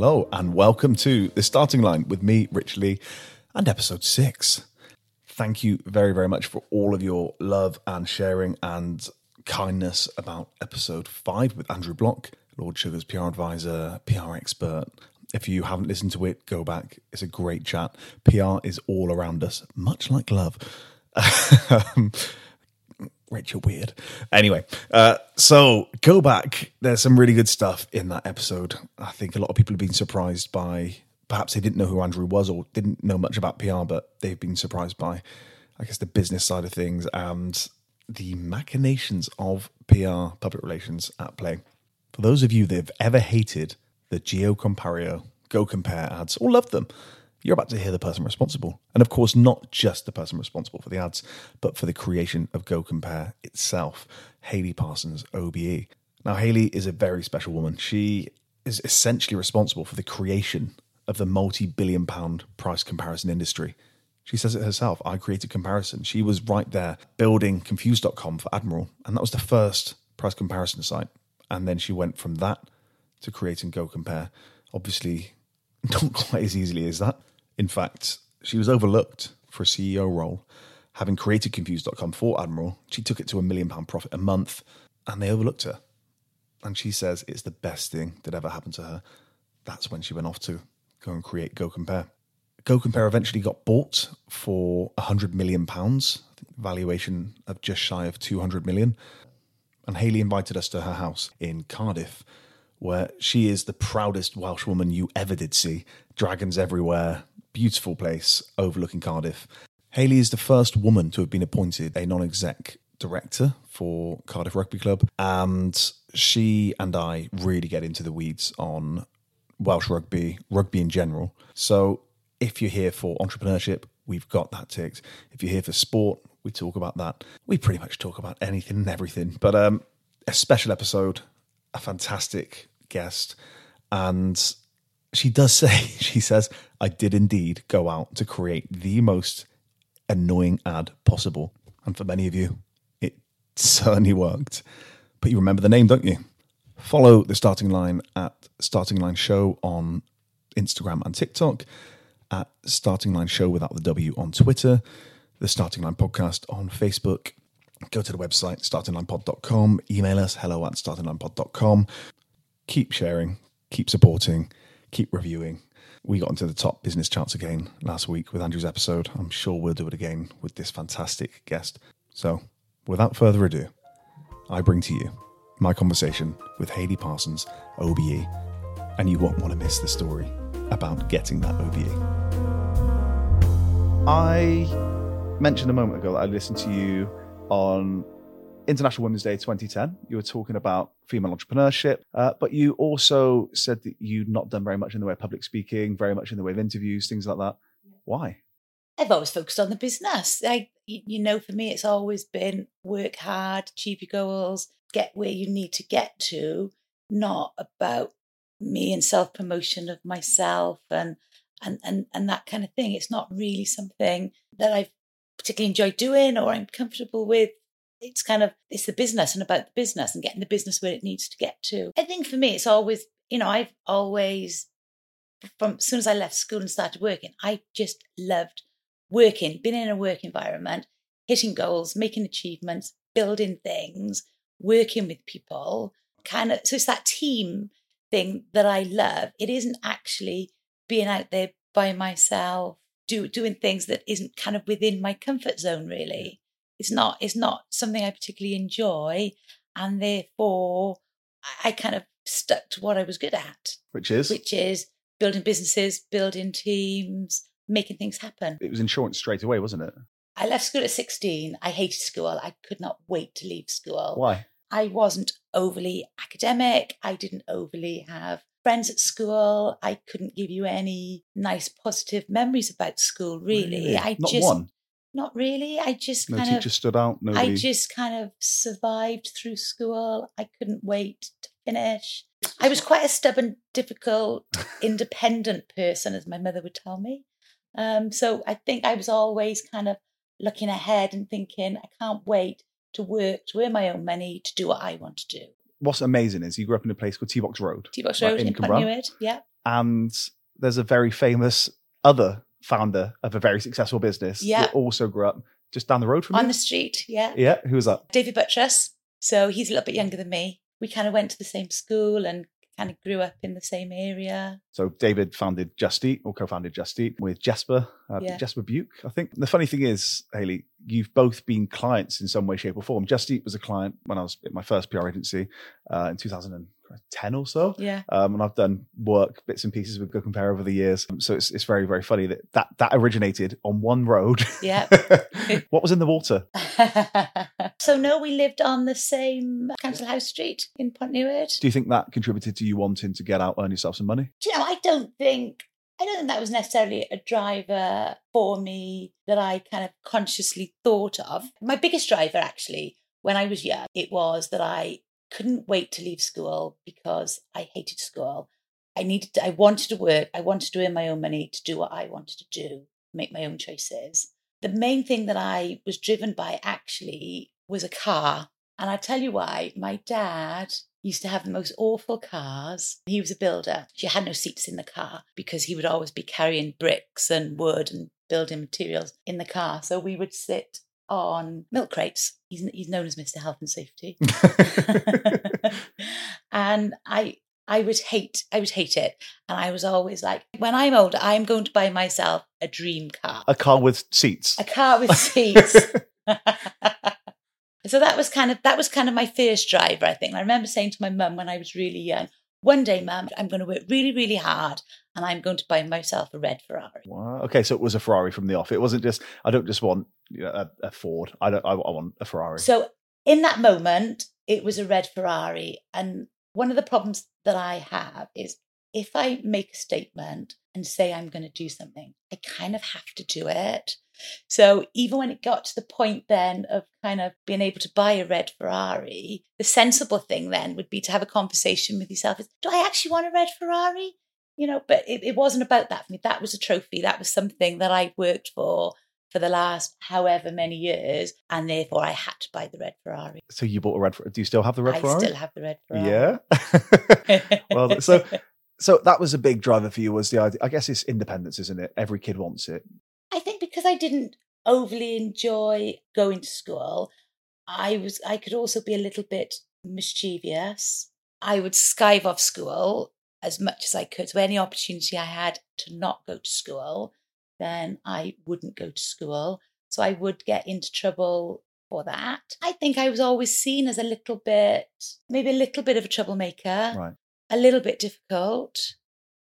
Hello, and welcome to the starting line with me, Rich Leigh, and episode six. Thank you very, very much for all of your love and sharing and kindness about episode five with Andrew Bloch, Lord Sugar's PR advisor, PR expert. If you haven't listened to it, go back. It's a great chat. PR is all around us, much like love. Um, You're weird. Anyway, uh, so go back. There's some really good stuff in that episode. I think a lot of people have been surprised by perhaps they didn't know who Andrew was or didn't know much about PR, but they've been surprised by, I guess, the business side of things and the machinations of PR public relations at play. For those of you that have ever hated the Gio Compario, Go Compare ads or loved them, you're about to hear the person responsible. And of course, not just the person responsible for the ads, but for the creation of Go Compare itself, Hayley Parsons, OBE. Now, Hayley is a very special woman. She is essentially responsible for the creation of the multi billion pound price comparison industry. She says it herself I created comparison. She was right there building confused.com for Admiral, and that was the first price comparison site. And then she went from that to creating Go Compare. Obviously, not quite as easily as that. In fact, she was overlooked for a CEO role. Having created Confused.com for Admiral, she took it to a million pound profit a month and they overlooked her. And she says it's the best thing that ever happened to her. That's when she went off to go and create Go Compare. Go Compare eventually got bought for a hundred million pounds, valuation of just shy of 200 million. And Hayley invited us to her house in Cardiff, where she is the proudest Welsh woman you ever did see. Dragons everywhere, beautiful place overlooking Cardiff. Hayley is the first woman to have been appointed a non exec director for Cardiff Rugby Club. And she and I really get into the weeds on Welsh rugby, rugby in general. So if you're here for entrepreneurship, we've got that ticked. If you're here for sport, we talk about that. We pretty much talk about anything and everything. But um, a special episode, a fantastic guest, and she does say, she says, I did indeed go out to create the most annoying ad possible. And for many of you, it certainly worked. But you remember the name, don't you? Follow the starting line at Starting Line Show on Instagram and TikTok, at Starting Line Show without the W on Twitter, the Starting Line Podcast on Facebook. Go to the website, startinglinepod.com, email us, hello at startinglinepod.com. Keep sharing, keep supporting, keep reviewing. We got into the top business charts again last week with Andrew's episode. I'm sure we'll do it again with this fantastic guest. So, without further ado, I bring to you my conversation with Hayley Parsons, OBE, and you won't want to miss the story about getting that OBE. I mentioned a moment ago that I listened to you on International Women's Day 2010. You were talking about female entrepreneurship, uh, but you also said that you'd not done very much in the way of public speaking, very much in the way of interviews, things like that. Why? I've always focused on the business. I, you know, for me, it's always been work hard, achieve your goals, get where you need to get to, not about me and self promotion of myself and, and and and that kind of thing. It's not really something that I've particularly enjoyed doing or I'm comfortable with. It's kind of it's the business and about the business and getting the business where it needs to get to. I think for me, it's always you know I've always from as soon as I left school and started working, I just loved working, being in a work environment, hitting goals, making achievements, building things, working with people. Kind of so it's that team thing that I love. It isn't actually being out there by myself, do, doing things that isn't kind of within my comfort zone. Really, it's not. It's not something I particularly enjoy, and therefore I kind of stuck to what I was good at, Which is? which is building businesses, building teams, making things happen. it was insurance straight away, wasn't it? I left school at 16. I hated school. I could not wait to leave school. Why? I wasn't overly academic. I didn't overly have friends at school. I couldn't give you any nice positive memories about school, really. I Not just one. Not really. I just No kind teacher of stood out. Nobody. I just kind of survived through school. I couldn't wait to finish. I was quite a stubborn, difficult, independent person, as my mother would tell me. Um, so I think I was always kind of looking ahead and thinking, I can't wait to work, to earn my own money, to do what I want to do. What's amazing is you grew up in a place called Ty Box Road. Ty-Box Right, Road in in Cwmbran. Yeah. and there's a very famous other founder of a very successful business Yeah. that also grew up just down the road from On you. the street, yeah. yeah, who was that? David Buttress. So he's a little bit younger than me. We kind of went to the same school and kind of grew up in the same area. So David founded Just Eat or co-founded Just Eat with Jasper, uh, Yeah. Jesper Buch, I think. The funny thing is, Hayley, you've both been clients in some way, shape, or form. Just Eat was a client when I was at my first PR agency uh, in 2010 or so. Yeah. Um, and I've done work bits and pieces with Go Compare over the years. So it's, it's very, very funny that, that that originated on one road. Yeah. what was in the water? so no, we lived on the same Council House Street in Pont Pontnewydd. Do you think that contributed to you wanting to get out, earn yourself some money? Do you know, I don't think I don't think that was necessarily a driver for me that I kind of consciously thought of. My biggest driver actually when I was young, it was that I couldn't wait to leave school because I hated school. I needed to, I wanted to work, I wanted to earn my own money to do what I wanted to do, make my own choices. The main thing that I was driven by actually was a car. And I tell you why, my dad used to have the most awful cars. He was a builder. She had no seats in the car because he would always be carrying bricks and wood and building materials in the car. So we would sit on milk crates. He's, he's known as Mr. Health and Safety. and I I would hate I would hate it. And I was always like, when I'm older, I'm going to buy myself a dream car. A car with seats. A car with seats. so that was kind of that was kind of my first driver, I think. I remember saying to my mum when I was really young, one day, mum, I'm going to work really, really hard and I'm going to buy myself a red Ferrari. Wow. Okay, so it was a Ferrari from the off. It wasn't just. I don't just want you know, a, a Ford. I don't. I, I want a Ferrari. So in that moment, it was a red Ferrari. And one of the problems that I have is if I make a statement and say I'm going to do something, I kind of have to do it. So even when it got to the point then of kind of being able to buy a red Ferrari, the sensible thing then would be to have a conversation with yourself is, do I actually want a red Ferrari? You know, but it, it wasn't about that for me. That was a trophy. That was something that I worked for for the last however many years, and therefore I had to buy the red Ferrari. so you bought a red. Do you still have the red I Ferrari? I still have the red Ferrari. Yeah. well, so so that was a big driver for you. Was the idea? I guess it's independence, isn't it? Every kid wants it. I because I didn't overly enjoy going to school, I was I could also be a little bit mischievous. I would skive off school as much as I could. So any opportunity I had to not go to school, then I wouldn't go to school. So I would get into trouble for that. I think I was always seen as a little bit, maybe a little bit of a troublemaker, Right. a little bit difficult.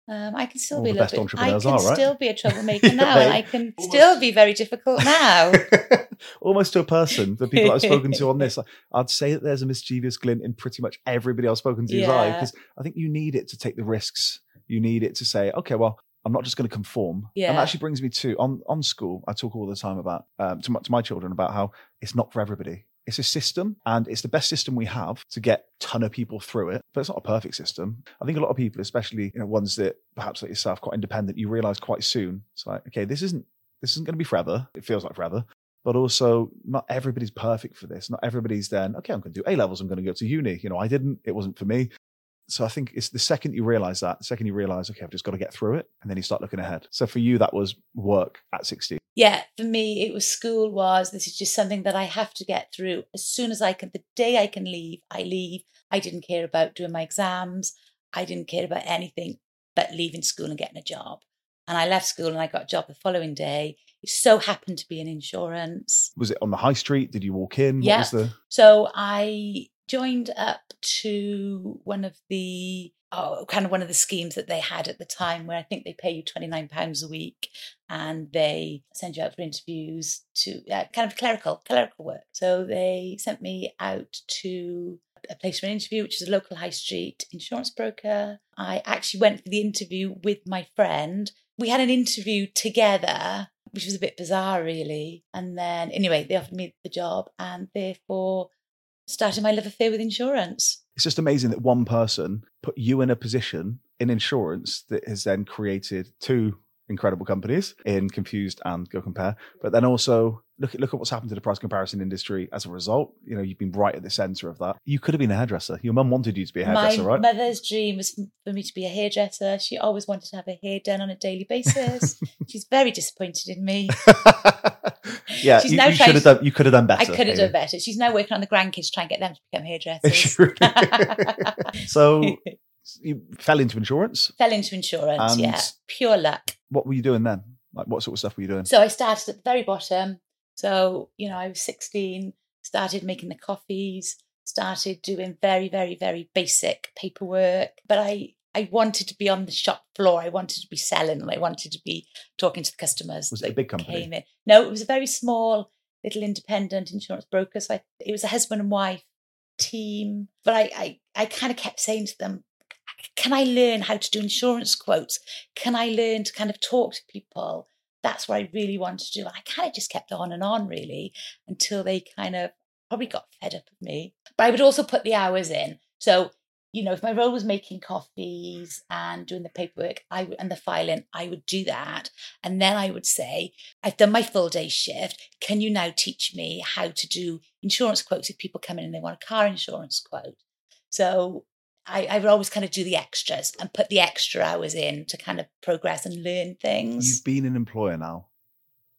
Um, I can still All be a the little best bit. I entrepreneurs can are, right? still be a troublemaker now, Yeah, and I can still be very difficult now. Almost to a person, the people I've spoken to on this, I'd say that there's a mischievous glint in pretty much everybody I've spoken to's eye because I think you need it to take the risks. You need it to say, okay, well, I'm not just going to conform. And that actually brings me to on on school. I talk all the time about um, to, my, to my children about how it's not for everybody. It's a system, and it's the best system we have to get ton of people through it. But it's not a perfect system. I think a lot of people, especially you know ones that perhaps like yourself, quite independent, you realize quite soon. It's like, okay, this isn't this isn't going to be forever. It feels like forever. But also, not everybody's perfect for this. Not everybody's then, okay, I'm going to do A levels. I'm going to go to uni. You know, I didn't. It wasn't for me. So I think it's the second you realize that, the second you realize, okay, I've just got to get through it. And then you start looking ahead. So for you, that was work at 16. yeah, for me, it was school was this is just something that I have to get through as soon as I can. The day I can leave, I leave. I didn't care about doing my exams. I didn't care about anything but leaving school and getting a job. And I left school and I got a job the following day. It so happened to be in insurance. Was it on the high street? Did you walk in? Yeah. What was the So I joined up to one of the oh, kind of one of the schemes that they had at the time where I think they pay you £29 a week and they send you out for interviews to uh, kind of clerical clerical work. So they sent me out to a place for an interview, which is a local high street insurance broker. I actually went for the interview with my friend. We had an interview together, which was a bit bizarre, really. And then, anyway, they offered me the job, and therefore started my love affair with insurance. it's just amazing that one person put you in a position in insurance that has then created two incredible companies in Confused and Go Compare. But then also look at look at what's happened to the price comparison industry as a result. You know, you've been right at the center of that. You could have been a hairdresser. Your mum wanted you to be a hairdresser, my right? mother's dream was for me to be a hairdresser. She always wanted to have her hair done on a daily basis. She's very disappointed in me. yeah, She's you, now you should have done. You could have done better. I could have done better. She's now working on the grandkids to try and get them to become hairdressers. So you fell into insurance. Fell into insurance, And- yeah. Pure luck. What were you doing then? Like, what sort of stuff were you doing? So I started at the very bottom. So, you know, I was 16, started making the coffees, started doing very, very, very basic paperwork. But I, I wanted to be on the shop floor. I wanted to be selling and I wanted to be talking to the customers. Was it a big company? No, it was a very small little independent insurance broker. So I, it was a husband and wife team. But I, I, I kind of kept saying to them, can I learn how to do insurance quotes? Can I learn to kind of talk to people? That's what I really wanted to do. And I kind of just kept on and on really until they kind of probably got fed up of me. But I would also put the hours in. So, you know, if my role was making coffees and doing the paperwork I w- and the filing, I would do that. And then I would say, I've done my full day shift. Can you now teach me how to do insurance quotes if people come in and they want a car insurance quote? So I, I would always kind of do the extras and put the extra hours in to kind of progress and learn things. You've been an employer now.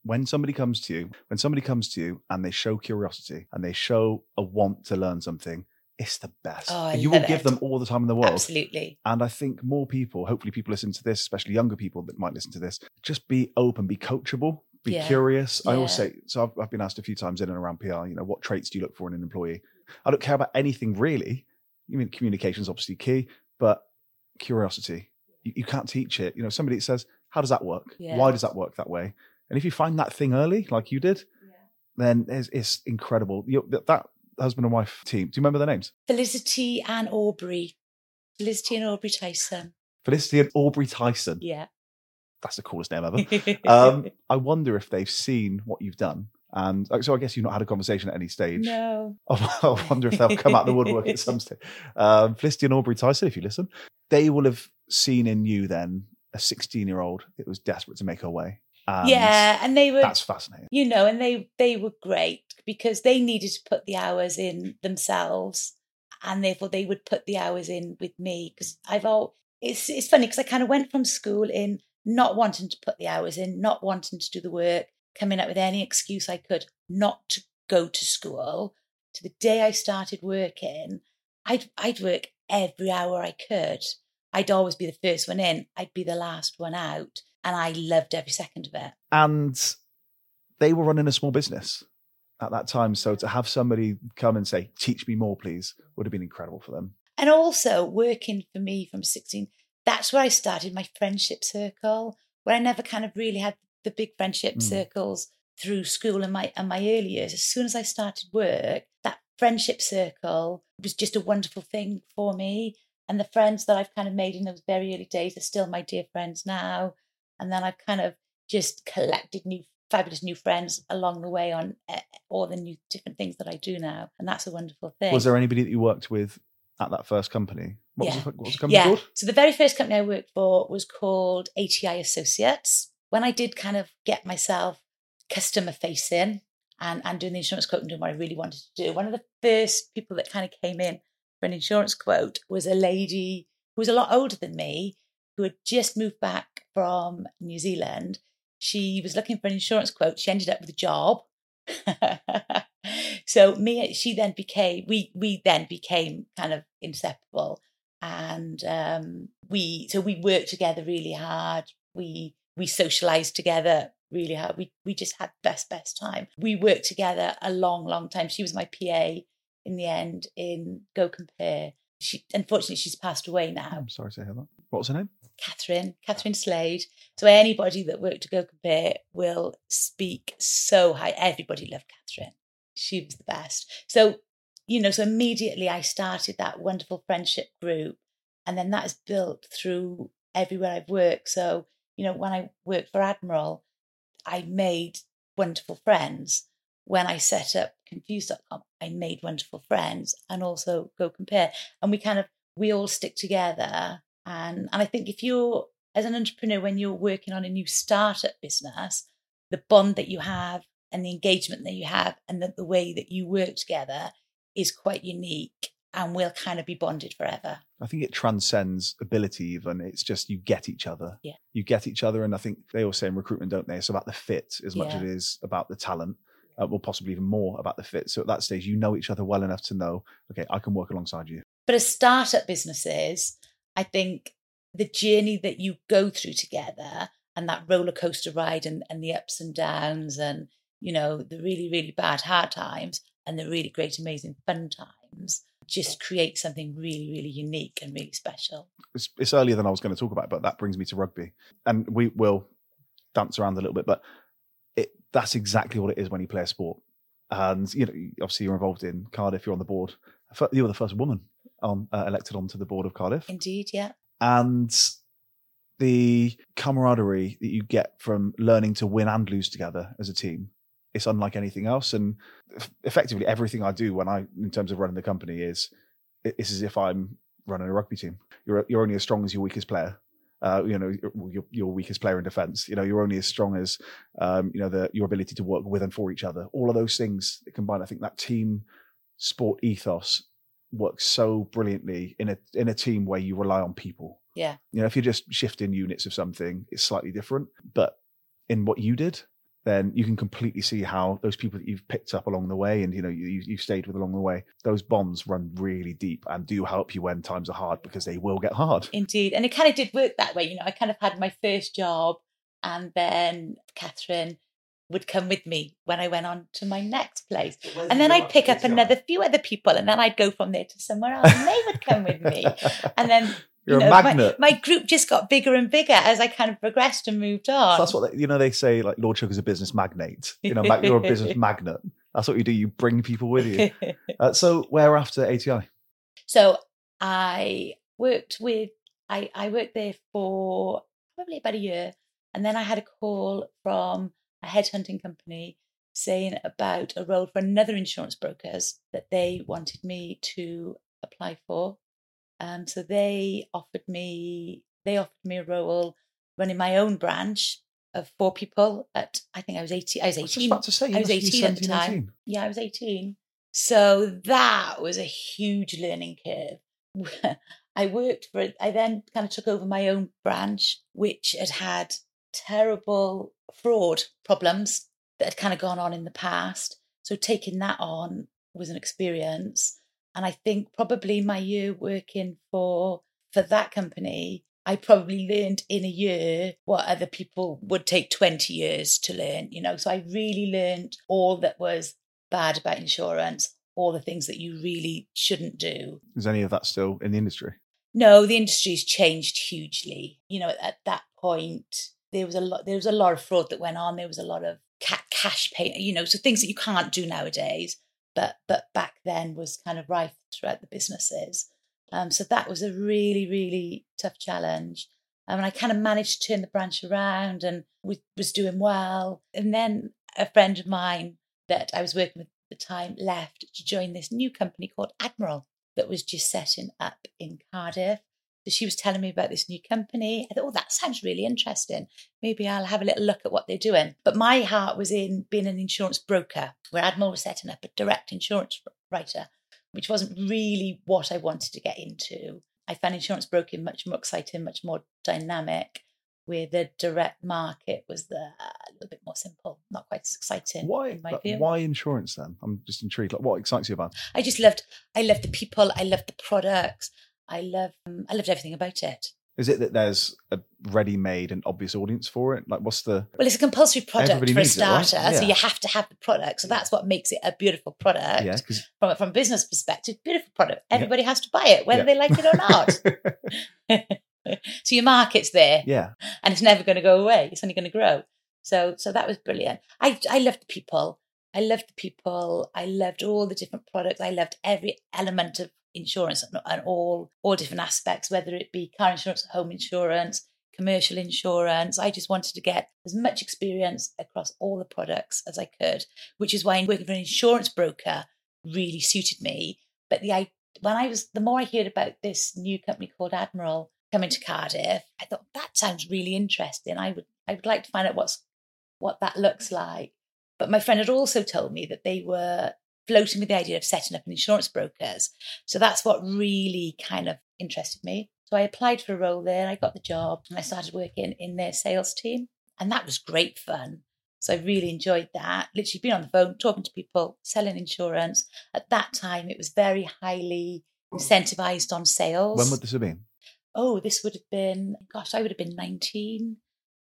When somebody comes to you, when somebody comes to you and they show curiosity and they show a want to learn something, it's the best. Oh, you will give it. them all the time in the world. Absolutely. And I think more people, hopefully people listen to this, especially younger people that might listen to this, just be open, be coachable, be Yeah. curious. I always say, so I've, I've been asked a few times in and around PR, you know, what traits do you look for in an employee? I don't care about anything really. You mean communication is obviously key, but curiosity, you, you can't teach it. You know, somebody says, how does that work? Yeah. Why does that work that way? And if you find that thing early, like you did, then it's, it's incredible. You, that, that husband and wife team, do you remember their names? Felicity and Aubrey. Felicity and Aubrey Tyson. Felicity and Aubrey Tyson. Yeah. That's the coolest name ever. um, I wonder if they've seen what you've done. And so I guess you've not had a conversation at any stage. no. I wonder if they'll come out the woodwork at some stage. Um, Felicity and Aubrey Tyson, if you listen, they will have seen in you then a 16 year old that was desperate to make her way. And yeah, and they were That's fascinating. you know, and they they were great because they needed to put the hours in themselves, and therefore they would put the hours in with me because I've all. It's it's funny because I kind of went from school in not wanting to put the hours in, not wanting to do the work, coming up with any excuse I could not to go to school. To the day I started working, I'd I'd work every hour I could. I'd always be the first one in. I'd be the last one out, and I loved every second of it. And they were running a small business at that time. So to have somebody come and say, teach me more, please, would have been incredible for them. and also working for me from 16 that's where I started my friendship circle, where I never kind of really had the big friendship Mm. circles through school and my and my early years. As soon as I started work, that friendship circle was just a wonderful thing for me. And the friends that I've kind of made in those very early days are still my dear friends now. And then I've kind of just collected new fabulous new friends along the way on eh, all the new different things that I do now. And that's a wonderful thing. Was there anybody that you worked with at that first company? What, was, the, what was the company yeah. called? So the very first company I worked for was called ATI Associates. When I did kind of get myself customer facing and, and doing the insurance quote and doing what I really wanted to do, one of the first people that kind of came in for an insurance quote was a lady who was a lot older than me, who had just moved back from New Zealand. She was looking for an insurance quote. She ended up with a job. so me, she then became we we then became kind of inseparable and um, we so we worked together really hard. We we socialized together really hard. We we just had the best best time. We worked together a long long time. She was my PA in the end in Go Compare. She unfortunately she's passed away now. I'm sorry to hear that. What was her name? Catherine, Catherine Slade. So anybody that worked at Go Compare will speak so high. Everybody loved Catherine. She was the best. So, you know, so immediately I started that wonderful friendship group. And then that is built through everywhere I've worked. So, you know, when I worked for Admiral, I made wonderful friends. When I set up confused.com, I made wonderful friends and also Go Compare. And we kind of, we all stick together and and I think if you're as an entrepreneur when you're working on a new startup business, the bond that you have and the engagement that you have and the, the way that you work together is quite unique and we'll kind of be bonded forever. I think it transcends ability even. It's just you get each other. Yeah. You get each other. And I think they all say in recruitment, don't they? It's about the fit as much as it is about the talent. Uh, well, possibly even more about the fit. So at that stage, you know each other well enough to know, okay, I can work alongside you. But as startup businesses, I think the journey that you go through together and that roller coaster ride and, and the ups and downs and, you know, the really, really bad hard times and the really great, amazing fun times just create something really, really unique and really special. It's, it's earlier than I was going to talk about, but that brings me to rugby. And we will dance around a little bit, but it that's exactly what it is when you play a sport. And, you know, obviously you're involved in Cardiff, you're on the board. You were the first woman on, uh, elected onto the board of Cardiff. Indeed, yeah. and the camaraderie that you get from learning to win and lose together as a team it's unlike anything else. And effectively everything i do when i in terms of running the company is it's as if i'm running a rugby team. You're you're only as strong as your weakest player. Uh, you know your, your weakest player in defense. You know you're only as strong as um, you know the your ability to work with and for each other. All of those things combined i think that team sport ethos works so brilliantly in a in a team where you rely on people. Yeah. you know, if you're just shifting units of something, it's slightly different. But in what you did, then you can completely see how those people that you've picked up along the way and you know you you've stayed with along the way, those bonds run really deep and do help you when times are hard because they will get hard. Indeed. And it kind of did work that way. You know, I kind of had my first job and then Catherine would come with me when I went on to my next place. And then I'd pick up another few other people and then I'd go from there to somewhere else and they would come with me. And then You're you a know, my- magnet. My, group just got bigger and bigger as I kind of progressed and moved on. So that's what they, you know. They say like Lord Chuck is a business magnate. You know, you're a business magnet. That's what you do. You bring people with you. Uh, so where after ATI? So I worked with I, I worked there for probably about a year, and then I had a call from a headhunting company saying about a role for another insurance brokers that they wanted me to apply for. Um, so they offered me they offered me a role running my own branch of four people at I think I was eighteen. I was I was eighteen. about to say, I was eighteen at the time. 18. Yeah, I was 18. So that was a huge learning curve. I worked for, I then kind of took over my own branch, which had had terrible fraud problems that had kind of gone on in the past. So taking that on was an experience. And I think probably my year working for for that company, I probably learned in a year what other people would take 20 years to learn, you know. So I really learned all that was bad about insurance, all the things that you really shouldn't do. Is any of that still in the industry? No, the industry's changed hugely. You know, at that point, there was a lot. There was a lot of fraud that went on. There was a lot of ca- cash pay. You know, so things that you can't do nowadays. But but back then was kind of rife throughout the businesses. Um, so that was a really really tough challenge. Um, and I kind of managed to turn the branch around and was doing well. And then a friend of mine that I was working with at the time left to join this new company called Admiral that was just setting up in Cardiff. So she was telling me about this new company. I thought, oh, that sounds really interesting. Maybe I'll have a little look at what they're doing. But my heart was in being an insurance broker, where Admiral was setting up a direct insurance writer, which wasn't really what I wanted to get into. I found insurance broking much more exciting, much more dynamic, where the direct market was the, a little bit more simple, not quite as exciting. Why? in my view. Why insurance then? I'm just intrigued. Like, what excites you about? it? I just loved, I loved the people, I loved the products, I love um, I loved everything about it. Is it that there's a ready-made and obvious audience for it? Like, what's the? Well, it's a compulsory product for a needs it, right? starter, so you have to have the product. So that's what makes it a beautiful product. Yeah, From, from a business perspective, beautiful product. Everybody has to buy it, whether Yeah. they like it or not. so your market's there. yeah, and it's never going to go away. It's only going to grow. So, so that was brilliant. I, I loved the people. I loved the people. I loved all the different products. I loved every element of insurance and, all, all different aspects, whether it be car insurance, home insurance, commercial insurance. I just wanted to get as much experience across all the products as I could, which is why working for an insurance broker really suited me. But the I when I was the more I heard about this new company called Admiral coming to Cardiff, I thought that sounds really interesting. I would I would like to find out what's what that looks like. But my friend had also told me that they were floating with the idea of setting up an insurance brokers. So that's what really kind of interested me. So I applied for a role there, I got the job, and I started working in their sales team. And that was great fun. So I really enjoyed that. Literally being on the phone, talking to people, selling insurance. At that time, it was very highly incentivized on sales. when would this have been? oh, this would have been, gosh, I would have been 19.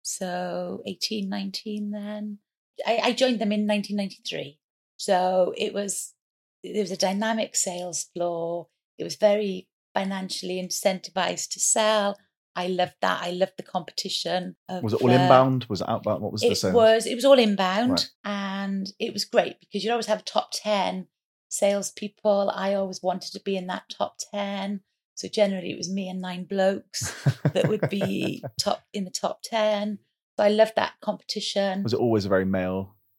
So 18, 19 then. I, I joined them in 1993. So it was, there was a dynamic sales floor. It was very financially incentivized to sell. I loved that. I loved the competition. Of, Was it all uh, inbound? Was it outbound? What was the it sales? was it was all inbound Right. and it was great because you'd always have top 10 salespeople. I always wanted to be in that top 10. So generally it was me and nine blokes that would be top in the top 10. So I loved that competition. Was it always a very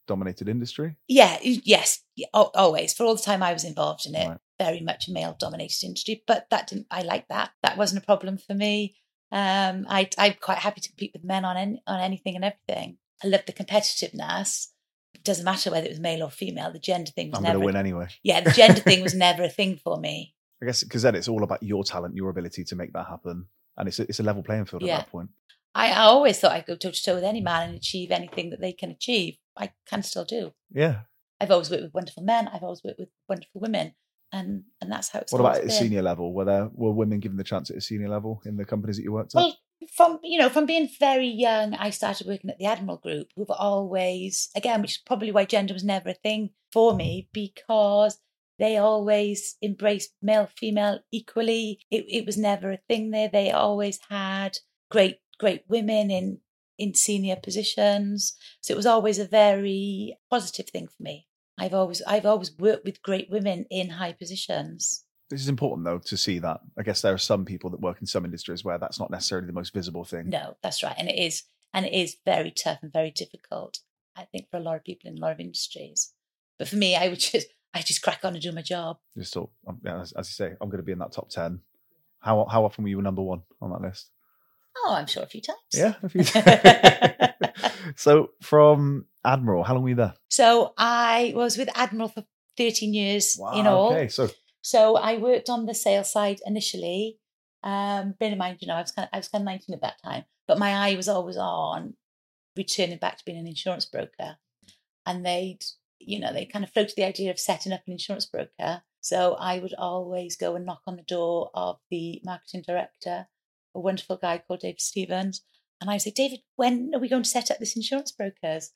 male-dominated industry? Yeah, yes, always. For all the time I was involved in it, Right. very much a male dominated industry, but that didn't, I like that. That wasn't a problem for me. Um, I, I'm quite happy to compete with men on, any, on anything and everything. I love the competitiveness. It doesn't matter whether it was male or female. The gender thing was I'm going never, to win anyway. yeah, the gender thing was never a thing for me. I guess because then it's all about your talent, your ability to make that happen, and it's a, it's a level playing field Yeah. at that point. I, I always thought I'd go toe to toe with any man and achieve anything that they can achieve. I can still do. Yeah. I've always worked with wonderful men. I've always worked with wonderful women, and and that's how it's. What about at a senior level? Were there were women given the chance at a senior level in the companies that you worked at? Well, from you know, from being very young, I started working at the Admiral Group, who've always, again, which is probably why gender was never a thing for me, mm-hmm. because they always embraced male, female equally. It, it was never a thing there. They always had great, great women in in senior positions, so it was always a very positive thing for me. I've always, I've always worked with great women in high positions. This is important though to see that. I guess there are some people that work in some industries where that's not necessarily the most visible thing. No, that's right. And it is and it is very tough and very difficult, I think, for a lot of people in a lot of industries. But for me, I would just I just crack on and do my job. Just thought, um, as, as you say, I'm going to be in that top ten. How how often were you number one on that list? Oh, I'm sure a few times. Yeah, a few. times. so from Admiral, how long were you there? so I was with Admiral for 13 years in all. Okay, so So I worked on the sales side initially. Um, bear in mind, you know, I was kind of, I was kind of 19 at that time, but my eye was always on returning back to being an insurance broker. And they'd, you know, they kind of floated the idea of setting up an insurance broker. So I would always go and knock on the door of the marketing director, a wonderful guy called David Stevens. And I would say, David, when are we going to set up this insurance brokers?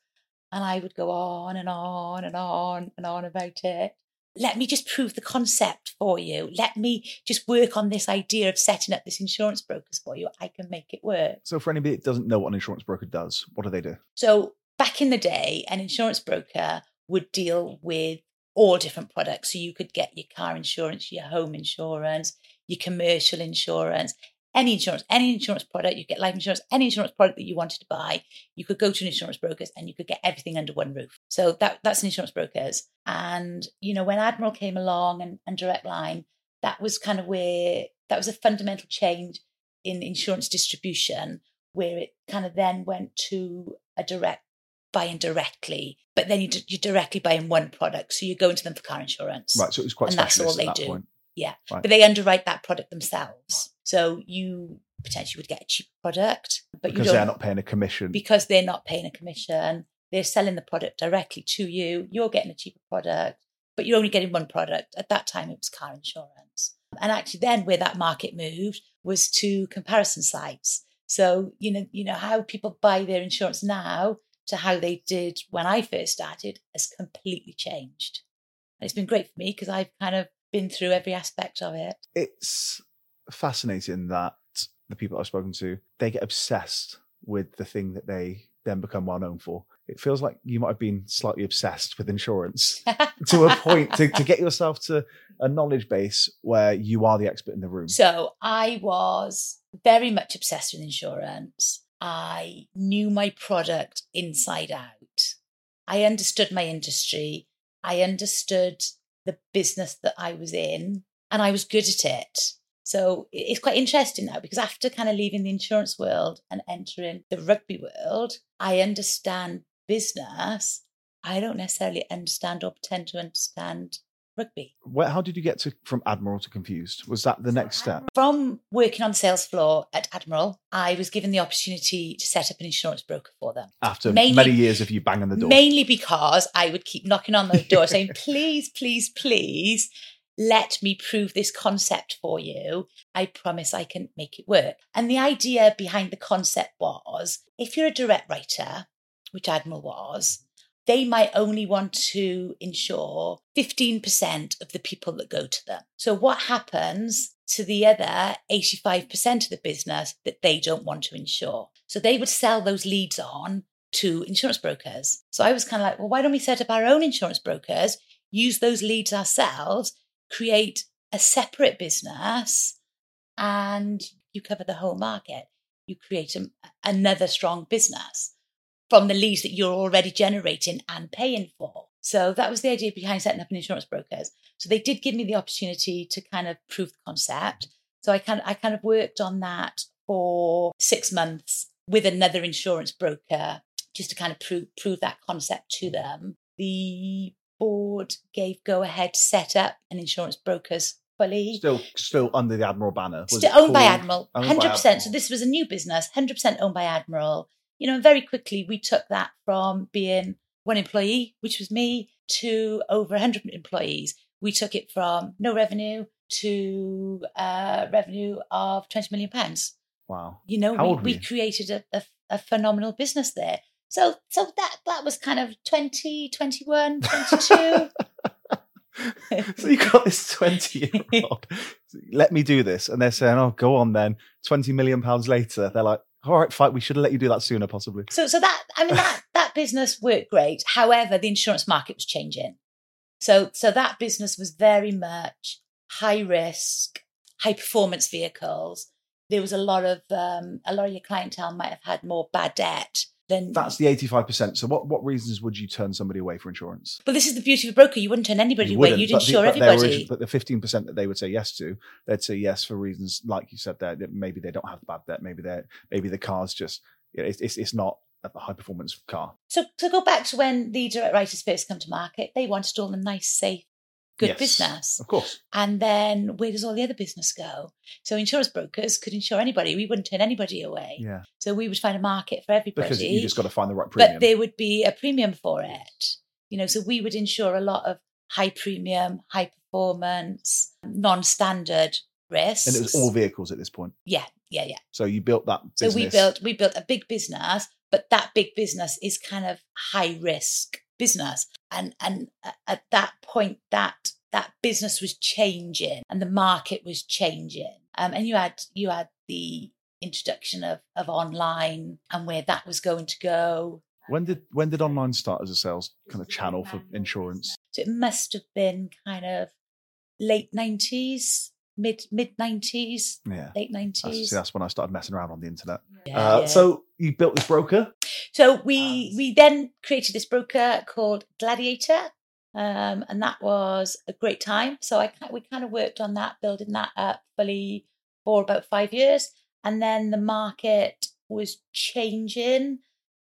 And I would go on and on and on and on about it let me just prove the concept for you. Let me just work on this idea of setting up this insurance brokers for you. I can make it work. So, for anybody that doesn't know what an insurance broker does, what do they do? So, back in the day, an insurance broker would deal with all different products. So, you could get your car insurance, your home insurance, your commercial insurance, any insurance, any insurance product, you get life insurance, any insurance product that you wanted to buy, you could go to an insurance brokers and you could get everything under one roof. So that that's an insurance brokers. And you know, when Admiral came along and, and Direct Line, that was kind of where that was a fundamental change in insurance distribution, where it kind of then went to a direct buying directly, but then you you're directly buying one product, so you go into them for car insurance. Right. So it was quite and that's all they at that do. point. Yeah. Right. But they underwrite that product themselves. So you potentially would get a cheap product, but Because they're not paying a commission. because they're not paying a commission. They're selling the product directly to you. You're getting a cheaper product, but you're only getting one product. At that time, it was car insurance. And actually, then where that market moved was to comparison sites. So you know, you know how people buy their insurance now to how they did when I first started has completely changed. And it's been great for me because I've kind of been through every aspect of it. it's fascinating that the people I've spoken to, they get obsessed with the thing that they then become well known for. It feels like you might have been slightly obsessed with insurance to a point to, to get yourself to a knowledge base where you are the expert in the room. So I was very much obsessed with insurance. I knew my product inside out. I understood my industry. I understood the business that I was in and I was good at it. So it's quite interesting now because after kind of leaving the insurance world and entering the rugby world, I understand business. I don't necessarily understand or pretend to understand rugby. Where, how did you get to from Admiral to Confused? Was that the next step? From working on the sales floor at Admiral, I was given the opportunity to set up an insurance broker for them. After Mainly- many years of you banging the door? Mainly because I would keep knocking on the door saying, please, please, please, let me prove this concept for you. I promise I can make it work. And the idea behind the concept was if you're a direct writer, which Admiral was, they might only want to insure 15% of the people that go to them. So, what happens to the other 85% of the business that they don't want to insure? So, they would sell those leads on to insurance brokers. So, I was kind of like, well, why don't we set up our own insurance brokers, use those leads ourselves, create a separate business, and you cover the whole market? You create a, another strong business from the leads that you're already generating and paying for. So that was the idea behind setting up an insurance brokers. So they did give me the opportunity to kind of prove the concept. So I kind of, I kind of worked on that for six months with another insurance broker just to kind of prove prove that concept to them. The board gave go ahead to set up an insurance brokers fully. Still, still under the Admiral banner. Was Still owned by Admiral, owned hundred percent. So Admiral? this was a new business, hundred percent owned by Admiral. You know, very quickly we took that from being one employee, which was me, to over hundred employees. We took it from no revenue to uh, revenue of twenty million pounds. Wow. You know, How we, we created a, a, a phenomenal business there. So so that that was kind of 20, 21, 22. so you got this 20 year old let me do this and they're saying oh go on then 20 million pounds later they're like all right fight we should have let you do that sooner possibly So, so that I mean that that business worked great. However, the insurance market was changing. So, so that business was very much high risk, high performance vehicles. There was a lot of um, a lot of your clientele might have had more bad debt than. that's the 85% so what what reasons would you turn somebody away for insurance but this is the beauty of a broker. You wouldn't turn anybody You away. You'd but the- insure but everybody. but the 15% that they would say yes to they'd say yes for reasons like you said there that maybe they don't have bad debt maybe they're maybe the car's just you know, it's, it's, it's not a high performance car So to go back to when the direct writers first come to market, they wanted all the nice, safe, good Yes, business. of course And then where does all the other business go? So insurance brokers could insure anybody. We wouldn't turn anybody away. yeah So we would find a market for everybody. because you just got to find the right premium but there would be a premium for it. You know, so we would insure a lot of high premium, high performance, non-standard risks. and it was all vehicles at this point yeah, yeah, yeah. so you built that So we built we built a big business, but that big business is kind of high risk business, and and at that point, that that business was changing and the market was changing. Um, and you had you had the introduction of of online and where that was going to go. When did when did online start as a sales kind of channel for insurance? So it must have been kind of late nineties, mid mid nineties, Yeah. late That's, nineties. see, that's when I started messing around on the internet. Yeah, uh, yeah. So you built this broker. So we we then created this broker called Gladiator, um, and that was a great time. So I we kind of worked on that, building that up fully for about five years, and then the market was changing.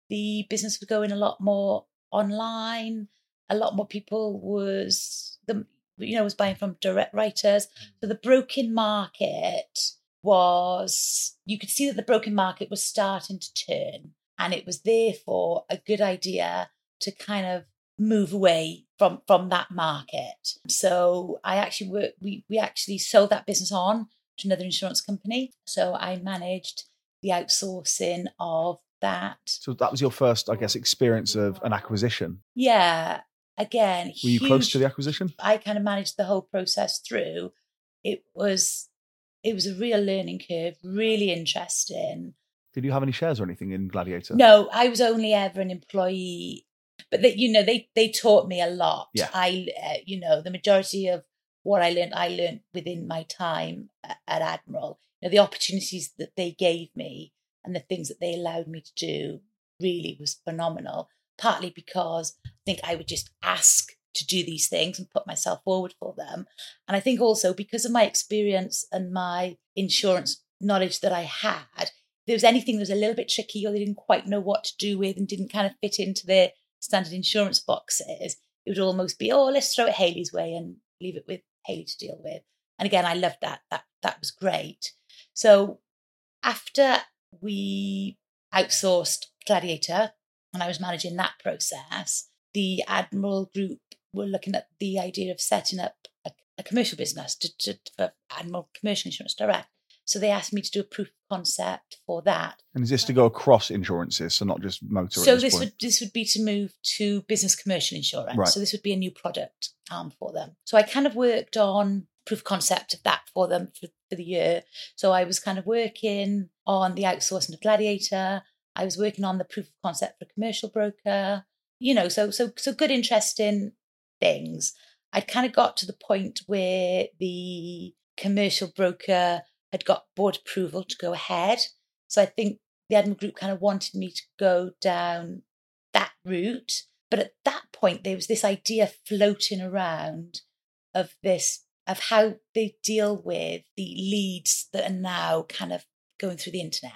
The business was going a lot more online. A lot more people was the you know was buying from direct writers. So the broker market was you could see that the broker market was starting to turn and it was therefore a good idea to kind of move away from from that market so i actually work we we actually sold that business on to another insurance company so i managed the outsourcing of that So that was your first, I guess, experience of an acquisition. yeah again Were you close to the acquisition? I kind of managed the whole process through. It was it was a real learning curve, really interesting. Did you have any shares or anything in Gladiator? No, I was only ever an employee, but they, you know they they taught me a lot. Yeah. I uh, you know the majority of what I learned I learned within my time at Admiral. You know the opportunities that they gave me and the things that they allowed me to do really was phenomenal. Partly because I think I would just ask to do these things and put myself forward for them. And I think also because of my experience and my insurance knowledge that I had, there was anything that was a little bit tricky or they didn't quite know what to do with and didn't kind of fit into their standard insurance boxes, it would almost be, oh, let's throw it Hayley's way and leave it with Haley to deal with. And again, I loved that. That that was great. So after we outsourced Gladiator and I was managing that process, the Admiral Group were looking at the idea of setting up a, a commercial business to, to, for Admiral Commercial Insurance Direct. So they asked me to do a proof of concept for that. And is this to go across insurances, so not just motor? So this, this would this would be to move to business commercial insurance. Right. So this would be a new product um, for them. So I kind of worked on proof of concept of that for them for, for the year. So I was kind of working on the outsourcing of Gladiator. I was working on the proof of concept for commercial broker. You know, so so so good, interesting things. I'd kind of got to the point where the commercial broker had got board approval to go ahead. So I think the Admiral Group kind of wanted me to go down that route. But at that point, there was this idea floating around of this, of how they deal with the leads that are now kind of going through the internet.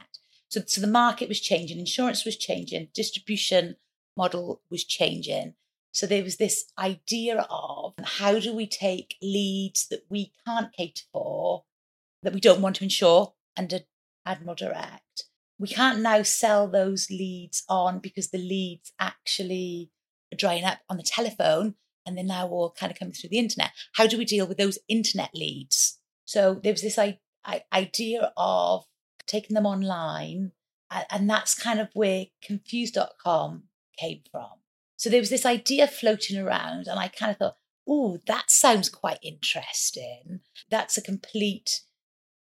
So, so the market was changing, insurance was changing, distribution model was changing. So there was this idea of how do we take leads that we can't cater for, that we don't want to insure under Admiral Direct. We can't now sell those leads on because the leads actually are drying up on the telephone and they're now all kind of coming through the internet. How do we deal with those internet leads? So there was this I- I- idea of taking them online, and that's kind of where confused.com came from. So there was this idea floating around, and I kind of thought, oh, that sounds quite interesting. That's a complete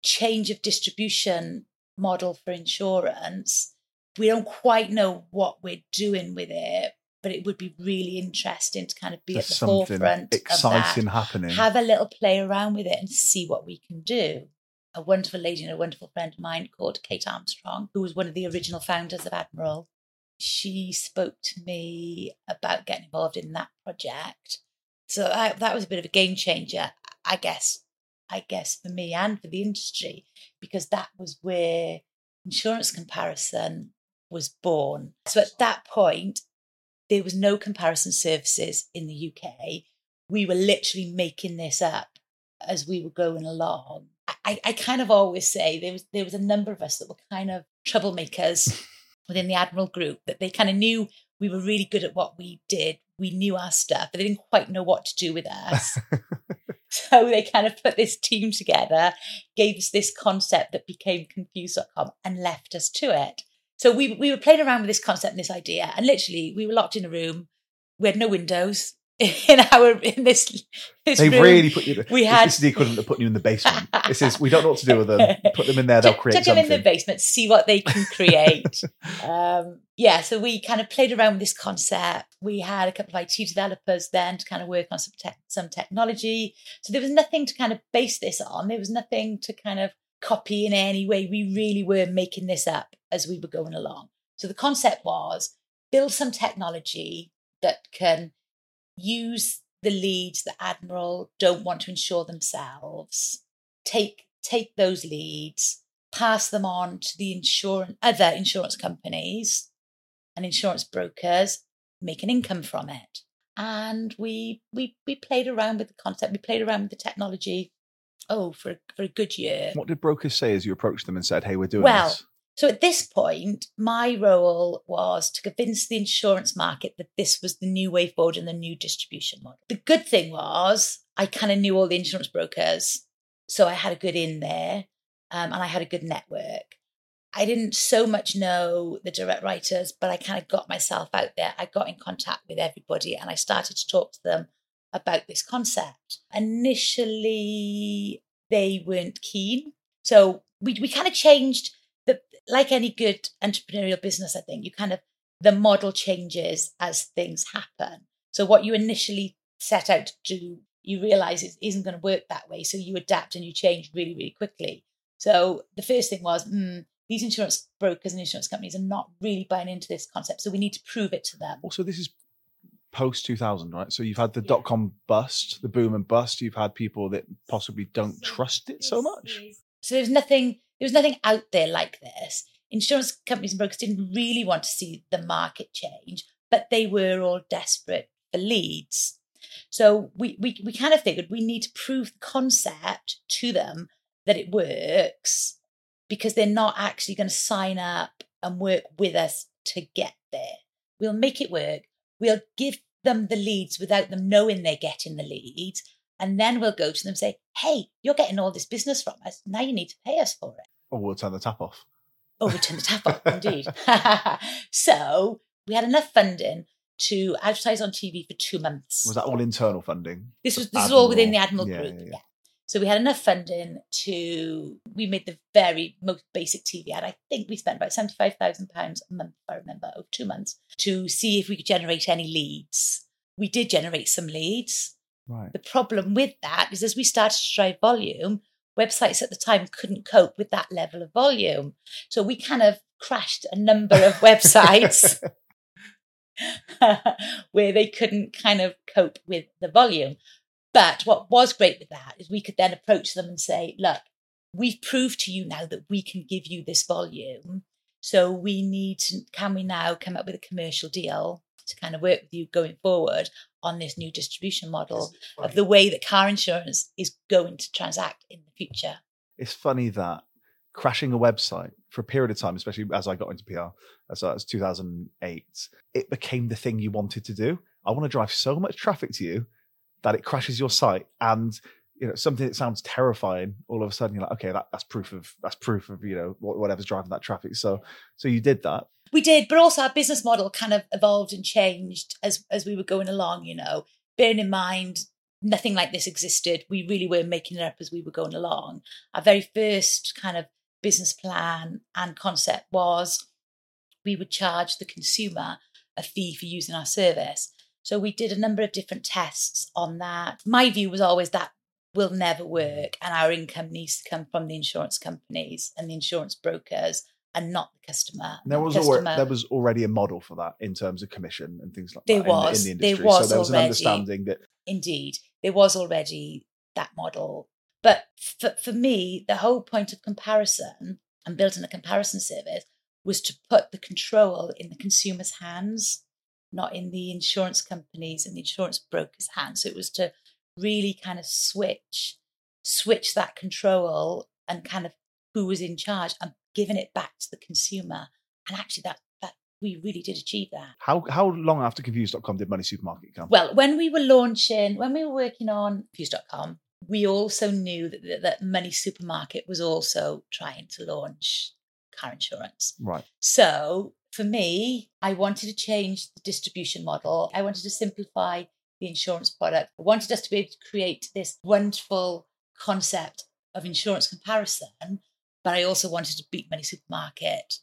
change of distribution model for insurance. We don't quite know what we're doing with it, but it would be really interesting to kind of be There's at the something forefront exciting that. happening. Have a little play around with it and see what we can do. A wonderful lady and a wonderful friend of mine called Kate Armstrong, who was one of the original founders of Admiral, she spoke to me about getting involved in that project. So I, that was a bit of a game changer, I guess. I guess for me and for the industry, because that was where insurance comparison was born. So at that point, there was no comparison services in the UK. We were literally making this up as we were going along. I, I kind of always say there was there was a number of us that were kind of troublemakers within the Admiral group that they kind of knew we were really good at what we did. We knew our stuff, but they didn't quite know what to do with us. so they kind of put this team together, gave us this concept that became confused.com and left us to it. So we we were playing around with this concept and this idea, and literally we were locked in a room. We had no windows. in our in this, this They room, really put you. we had this is the equivalent of putting you in the basement. this is we don't know what to do with them. Put them in there, they'll create chuck them in the basement, see what they can create. um, yeah, so we kind of played around with this concept. We had a couple of IT developers then to kind of work on some tech, some technology. So there was nothing to kind of base this on. There was nothing to kind of copy in any way. We really were making this up as we were going along. So the concept was build some technology that can use the leads that Admiral don't want to insure themselves, take take those leads, pass them on to the insurance other insurance companies and insurance brokers, make an income from it. And we we we played around with the concept, we played around with the technology. Oh, for for a good year. What did brokers say as you approached them and said, "Hey, we're doing Well, this"? So at this point, my role was to convince the insurance market that this was the new way forward and the new distribution model. The good thing was I kind of knew all the insurance brokers, so I had a good in there, um, and I had a good network. I didn't so much know the direct writers, but I kind of got myself out there. I got in contact with everybody, and I started to talk to them about this concept. Initially, they weren't keen, so we we kind of changed like any good entrepreneurial business, I think you kind of the model changes as things happen. So what you initially set out to do, you realize it isn't going to work that way. So you adapt and you change really, really quickly. So the first thing was, mm, these insurance brokers and insurance companies are not really buying into this concept. So we need to prove it to them. Also, this is post 2000, right? So you've had the dot com bust, the boom and bust. You've had people that possibly don't trust it so much. So there's nothing there was nothing out there like this. Insurance companies and brokers didn't really want to see the market change, but they were all desperate for leads. So we we we kind of figured we need to prove the concept to them that it works because they're not actually going to sign up and work with us to get there. We'll make it work. We'll give them the leads without them knowing they're getting the leads. And then we'll go to them and say, hey, you're getting all this business from us. Now you need to pay us for it. Or we'll turn the tap off. Oh, we'll turn the tap off, indeed. so we had enough funding to advertise on TV for two months. Was that all internal funding? This was this is all within the Admiral? Admiral Yeah, Group. yeah, Yeah, yeah. So we had enough funding to we made the very most basic TV ad. I think we spent about seventy five thousand pounds a month, if I remember, over two months to see if we could generate any leads. We did generate some leads. Right. The problem with that is as we started to drive volume, websites at the time couldn't cope with that level of volume. So we kind of crashed a number of websites where they couldn't kind of cope with the volume. But what was great with that is we could then approach them and say, look, we've proved to you now that we can give you this volume. So we need to, can we now come up with a commercial deal to kind of work with you going forward on this new distribution model of the way that car insurance is going to transact in the future? It's funny that crashing a website for a period of time, especially as I got into PR, as uh, as 2008, it became the thing you wanted to do. I want to drive so much traffic to you that it crashes your site and you know something that sounds terrifying all of a sudden you're like okay that, that's proof of that's proof of you know whatever's driving that traffic so so you did that We did, but also our business model kind of evolved and changed as as we were going along. You know, bearing in mind nothing like this existed. We really were making it up as we were going along. Our very first kind of business plan and concept was we would charge the consumer a fee for using our service. So we did a number of different tests on that. My view was always that will never work, and our income needs to come from the insurance companies and the insurance brokers and not the customer. there was The already, there was already a model for that in terms of commission and things like There that in the- was. in, the There industry was so there was already. an understanding that Indeed, there was already that model. But for, for me, the whole point of comparison and building a comparison service was to put the control in the consumer's hands, not in the insurance companies and the insurance brokers' hands. So it was to really kind of switch, switch that control and kind of who was in charge and giving it back to the consumer. And actually, that that we really did achieve that. how how long after confused.com did money supermarket come Well, when we were launching, when we were working on Fuse.com, we also knew that, that, that Money Supermarket was also trying to launch car insurance. right So for me, I wanted to change the distribution model. I wanted to simplify the insurance product. I wanted us to be able to create this wonderful concept of insurance comparison, but I also wanted to beat Money Supermarket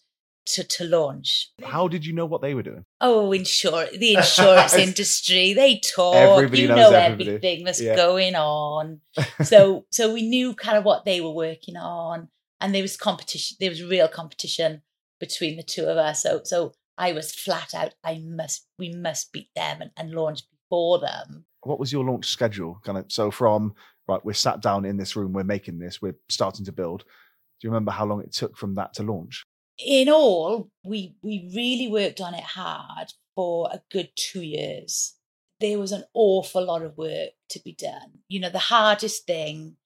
to, to launch. How did you know what they were doing? Oh, insure the insurance industry. They talk. Everybody you know everybody. everything that's Yeah. going on. So so we knew kind of what they were working on. And there was competition, there was real competition between the two of us. So so I was flat out, I must we must beat them and, and launch before them. What was your launch schedule? Kind of so from right, we're sat down in this room, we're making this, we're starting to build. Do you remember how long it took from that to launch? in all, we we really worked on it hard for a good two years. There was an awful lot of work to be done. You know, the hardest thing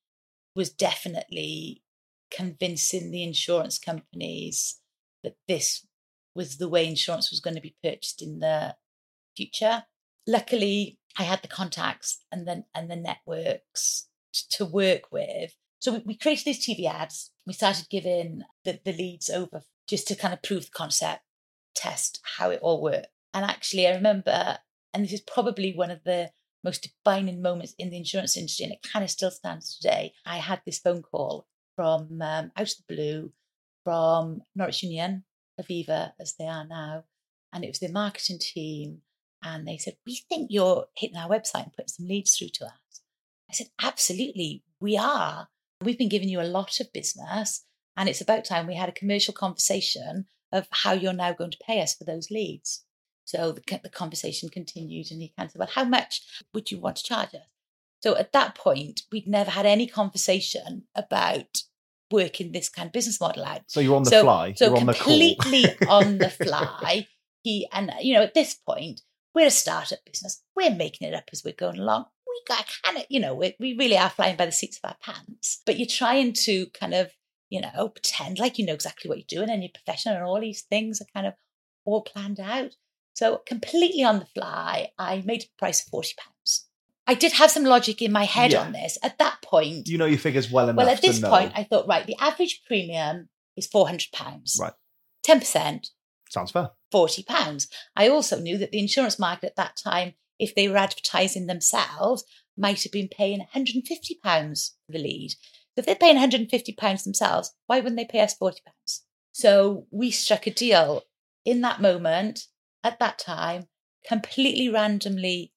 was definitely convincing the insurance companies that this was the way insurance was going to be purchased in the future. Luckily, I had the contacts and then and the networks to work with. So we, we created these TV ads. We started giving the, the leads over just to kind of prove the concept, test how it all worked. And actually, I remember, and this is probably one of the most defining moments in the insurance industry, and it kind of still stands today. I had this phone call from um, out of the blue from Norwich Union, Aviva, as they are now, and it was their marketing team. And they said, We think you're hitting our website and putting some leads through to us. I said, Absolutely, we are. We've been giving you a lot of business, and it's about time we had a commercial conversation of how you're now going to pay us for those leads. So the, the conversation continued, and he kind of said, Well, how much would you want to charge us? So at that point, we'd never had any conversation about working this kind of business model out. So you're on the so, fly. So you're on the completely on the fly. He and you know, at this point, we're a startup business. We're making it up as we're going along. We got kind of, you know, we, we really are flying by the seats of our pants. But you're trying to kind of, you know, pretend like you know exactly what you're doing and you're professional and all these things are kind of all planned out. So completely on the fly, I made a price of forty pounds. I did have some logic in my head Yeah. on this. At that point, you know your figures well enough. well, at this point, I thought, right, the average premium is four hundred pounds. Right. Ten percent, sounds fair. forty pounds. I also knew that the insurance market at that time, if they were advertising themselves, might have been paying one hundred and fifty pounds for the lead. So if they're paying one hundred and fifty pounds themselves, why wouldn't they pay us forty pounds? So we struck a deal in that moment, at that time, completely randomly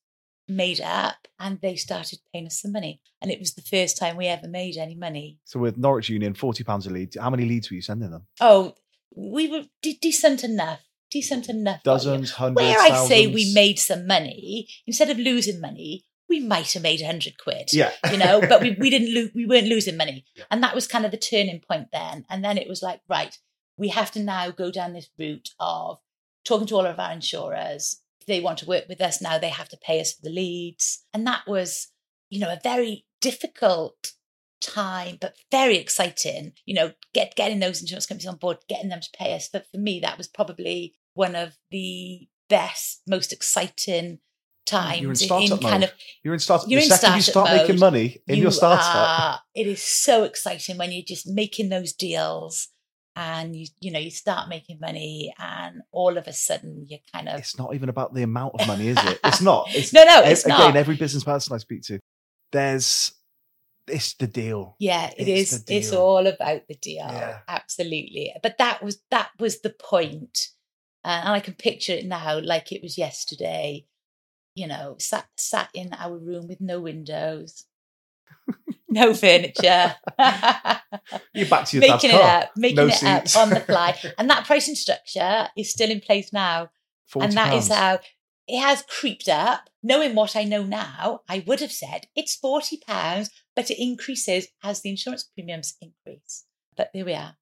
made up, and they started paying us some money. And it was the first time we ever made any money. So with Norwich Union, forty pounds a lead. How many leads were you sending them? Oh, we were de- decent enough. Decent enough. volume. Dozens, hundreds, Where I say we made some money, instead of losing money, we might have made a hundred quid. Yeah. You know, but we, we didn't lose, we weren't losing money. And that was kind of the turning point then. And then it was like, right, we have to now go down this route of talking to all of our insurers. If they want to work with us now, they have to pay us for the leads. And that was, you know, a very difficult time, but very exciting. You know, get getting those insurance companies on board, getting them to pay us. But for me, that was probably one of the best, most exciting times You're in in, startup kind mode. of You're in startup. You're the in second you start making money in you your startup, are- it is so exciting when you're just making those deals and you you know you start making money and all of a sudden you're kind of it's not even about the amount of money, is it? It's not. It's no no it's again, not every business person I speak to, there's it's the deal. yeah it it's is it's all about the deal Yeah. absolutely but that was that was the point uh, and i can picture it now like it was yesterday you know sat sat in our room with no windows no furniture You're back to your making it car. up making No it seats. up on the fly and that pricing structure is still in place now 40 and that is pounds. how it has creeped up. Knowing what I know now, I would have said it's forty pounds, but it increases as the insurance premiums increase. But there we are.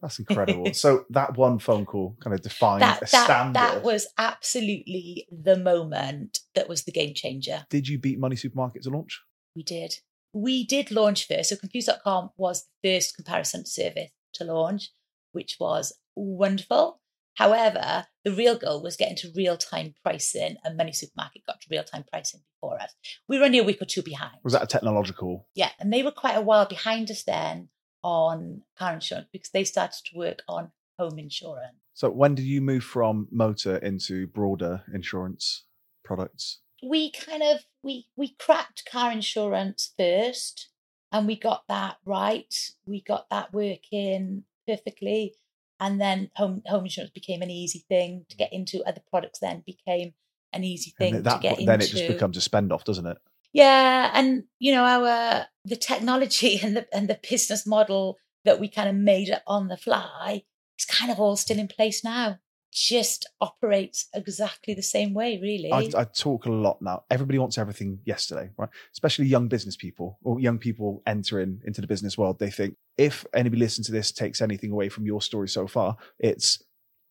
That's incredible. so that one phone call kind of defined That a that standard. that was absolutely the moment that was the game changer. Did you beat Money Supermarket to launch? We did. We did launch first. So Confused.com was the first comparison service to launch, which was wonderful. However, the real goal was getting to real time pricing, and Money Supermarket got to real time pricing before us. We were only a week or two behind. Was that a technological? Yeah, and they were quite a while behind us then on car insurance because they started to work on home insurance. So when did you move from motor into broader insurance products? we kind of we we cracked car insurance first and we got that right. We got that working perfectly. And then home home insurance became an easy thing to get into. Other products then became an easy thing to get point, then into. it just becomes a spend off, doesn't it? Yeah, and you know our the technology and the and the business model that we kind of made it on the fly is kind of all still in place now. Just operates exactly the same way, really. I, I talk a lot now. Everybody wants everything yesterday, right? Especially young business people or young people entering into the business world. They think if anybody listens to this takes anything away from your story so far, it's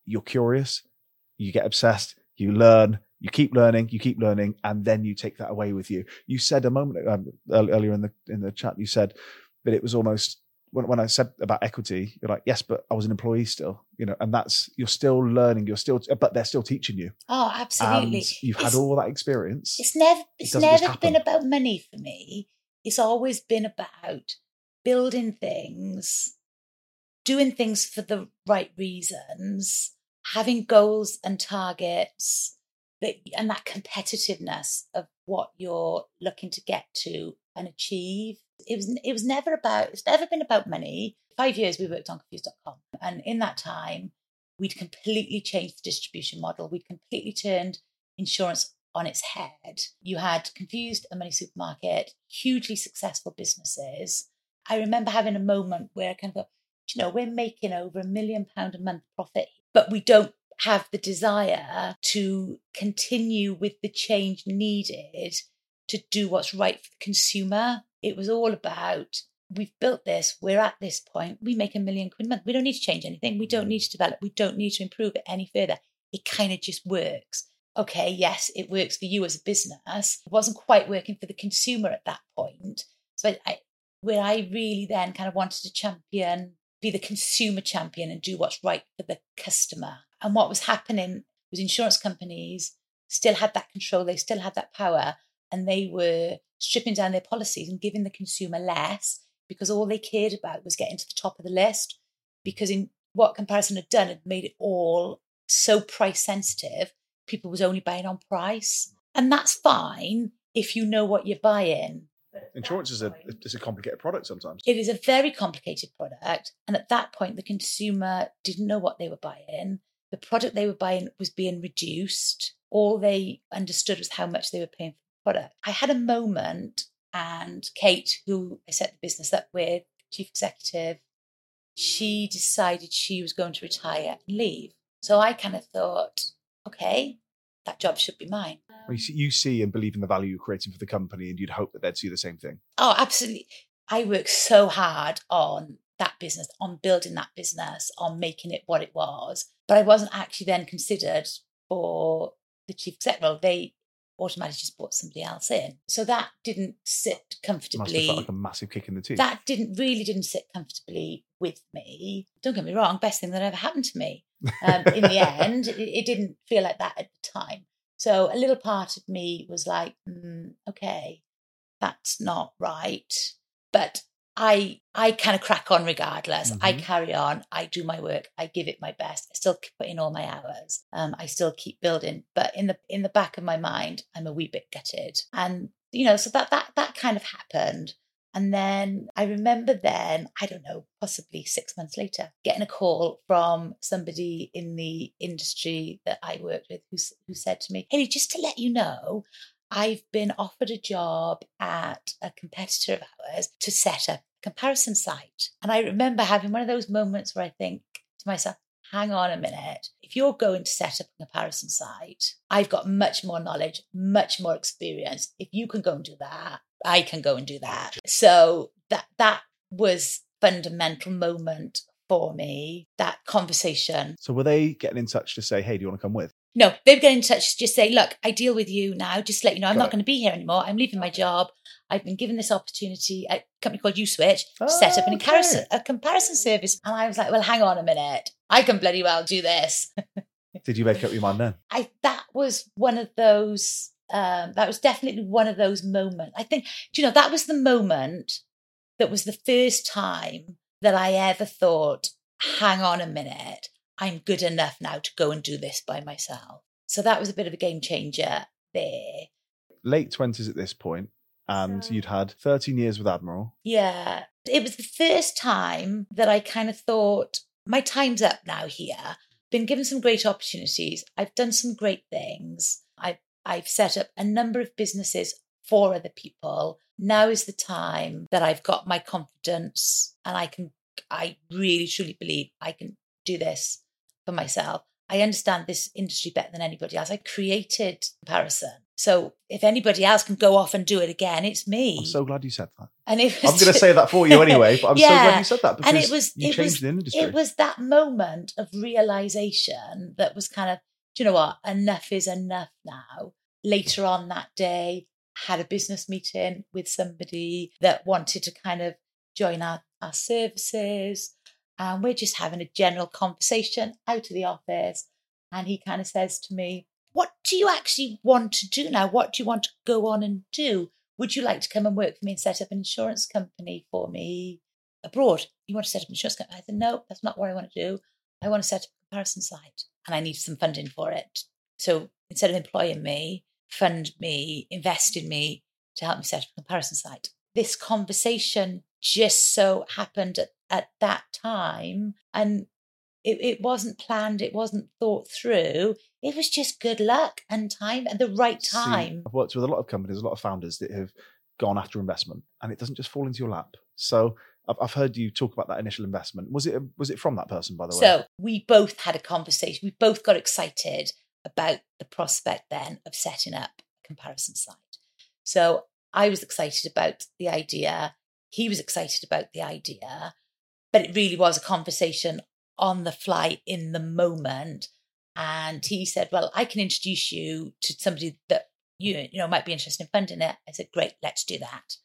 you're curious, you get obsessed, you learn, you keep learning, you keep learning, and then you take that away with you. You said a moment um, earlier in the in the chat, you said that it was almost when, when I said about equity, you're like, yes, but I was an employee still, you know, and that's you're still learning, you're still, but they're still teaching you. oh, absolutely. And you've had It's- all that experience. It's never it's doesn't never been about money for me. It's always been about building things, doing things for the right reasons, having goals and targets that and that competitiveness of what you're looking to get to and achieve. It was it was never about it's never been about money. Five years we worked on confused.com and in that time we'd completely changed the distribution model. We'd completely turned insurance on its head. You had Confused and Money Supermarket, hugely successful businesses. I remember having a moment where I kind of thought, you know, we're making over a million pound a month profit, but we don't have the desire to continue with the change needed to do what's right for the consumer. It was all about we've built this, we're at this point, we make a million quid a month. We don't need to change anything, we don't mm. need to develop, we don't need to improve it any further. It kind of just works. Okay, yes, it works for you as a business. It wasn't quite working for the consumer at that point. So I, I where I really then kind of wanted to champion, be the consumer champion and do what's right for the customer. And what was happening was insurance companies still had that control, they still had that power, and they were stripping down their policies and giving the consumer less because all they cared about was getting to the top of the list. Because in what comparison had done had made it all so price sensitive, people was only buying on price. And that's fine if you know what you're buying. Insurance is a is a complicated product sometimes. It is a very complicated product. And at that point, the consumer didn't know what they were buying. The product they were buying was being reduced. All they understood was how much they were paying for the product. I had a moment, and Kate, who I set the business up with, chief executive, she decided she was going to retire and leave. So I kind of thought, okay, that job should be mine. You see, you see and believe in the value you're creating for the company, and you'd hope that they'd see the same thing. Oh, absolutely. I worked so hard on that business, on building that business, on making it what it was. But I wasn't actually then considered for the chief exec role. They automatically just brought somebody else in. So that didn't sit Must comfortably. felt like a massive kick in the teeth. that didn't really didn't sit comfortably with me. Don't get me wrong, best thing that ever happened to me. Um, in the end, it, it didn't feel like that at the time. So a little part of me was like, mm, okay, that's not right. But I I kind of crack on regardless. I Mhm. carry on. I do my work. I give it my best. I still keep put in all my hours. Um, I still keep building. But in the in the back of my mind, I'm a wee bit gutted. And you know, so that that that kind of happened. And then I remember then, I don't know, possibly six months later, getting a call from somebody in the industry that I worked with who, who said to me, Hey, just to let you know, I've been offered a job at a competitor of ours to set up a comparison site. And I remember having one of those moments where I think to myself, hang on a minute. If you're going to set up a comparison site, I've got much more knowledge, much more experience. If you can go and do that, I can go and do that. So that that was fundamental moment for me, that conversation. so were they getting in touch to say, "Hey, do you want to come with?" No, they've got in touch to just say, look, I deal with you now. Just let you know, I'm Got not it. going to be here anymore. I'm leaving my job. I've been given this opportunity at a company called USwitch to set up an Okay. comparison, a comparison service. And I was like, well, hang on a minute. I can bloody well do this. Did you make up your mind then? I that was one of those. Um, that was definitely one of those moments. I think, do you know, that was the moment that was the first time that I ever thought, hang on a minute, I'm good enough now to go and do this by myself. So that was a bit of a game changer there. late twenties at this point, and you'd had thirteen years with Admiral. Yeah. It was the first time that I kind of thought, my time's up now here. Been given some great opportunities. I've done some great things. I've, I've set up a number of businesses for other people. Now is the time that I've got my confidence and I can, I really truly believe I can do this for myself. I understand this industry better than anybody else. I created comparison. So if anybody else can go off and do it again, it's me. I'm so glad you said that. and it I'm going to say that for you anyway, but I'm so glad you said that because and it was you it changed was the industry. it was that moment of realization that was kind of do you know what enough is enough now later on that day had a business meeting with somebody that wanted to kind of join our, our services and we're just having a general conversation out of the office and he kind of says to me what do you actually want to do now what do you want to go on and do would you like to come and work for me and set up an insurance company for me abroad. You want to set up an insurance company? I said, no, that's not what I want to do. I want to set up a comparison site and I need some funding for it. So instead of employing me, fund me, invest in me to help me set up a comparison site. This conversation just so happened at, at that time and it, it wasn't planned, it wasn't thought through. It was just good luck and time and the right See, time. I've worked with a lot of companies, a lot of founders that have gone after investment, and it doesn't just fall into your lap. So I've, I've heard you talk about that initial investment. Was it was it from that person, by the way? So we both had a conversation. We both got excited about the prospect then of setting up a comparison site. So I was excited about the idea. He was excited about the idea, but it really was a conversation on the fly in the moment. And he said, "Well, I can introduce you to somebody that you you know might be interested in funding it." I said, "Great, let's do that."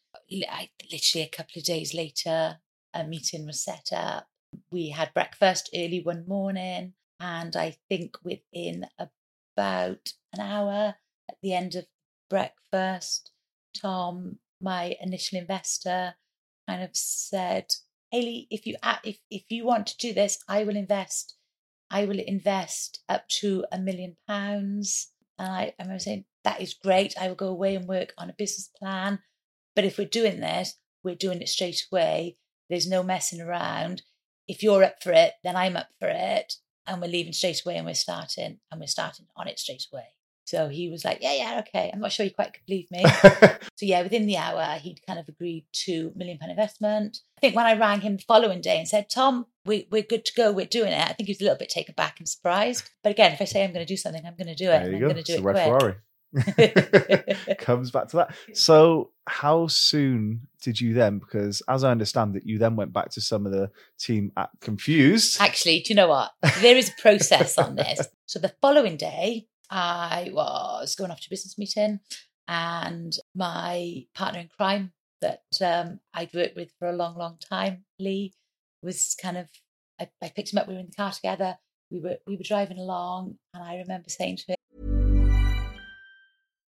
I, literally a couple of days later, a meeting was set up we had breakfast early one morning and i think within about an hour at the end of breakfast tom my initial investor kind of said hayley if you if, if you want to do this i will invest i will invest up to a million pounds. And i, I remember saying that is great. I will go away and work on a business plan. But if we're doing this we're doing it straight away. There's no messing around. If you're up for it, then I'm up for it. And we're leaving straight away and we're starting and we're starting on it straight away. So he was like, Yeah, yeah, okay. I'm not sure you quite could believe me. so yeah, within the hour, he'd kind of agreed to million pound investment. I think when I rang him the following day and said, Tom, we, we're good to go, we're doing it, I think he was a little bit taken back and surprised. But again, if I say I'm going to do something, I'm going to do it. there and you I'm go. going to do It's it red quick. Ferrari. Comes back to that. So, how soon did you then? Because as I understand it, you then went back to some of the team at Confused. Actually, do you know what? There is a process on this. So the following day, I was going off to a business meeting, and my partner in crime that um, I'd worked with for a long, long time, Lee, was kind of. I, I picked him up. We were in the car together. We were we were driving along, and I remember saying to him.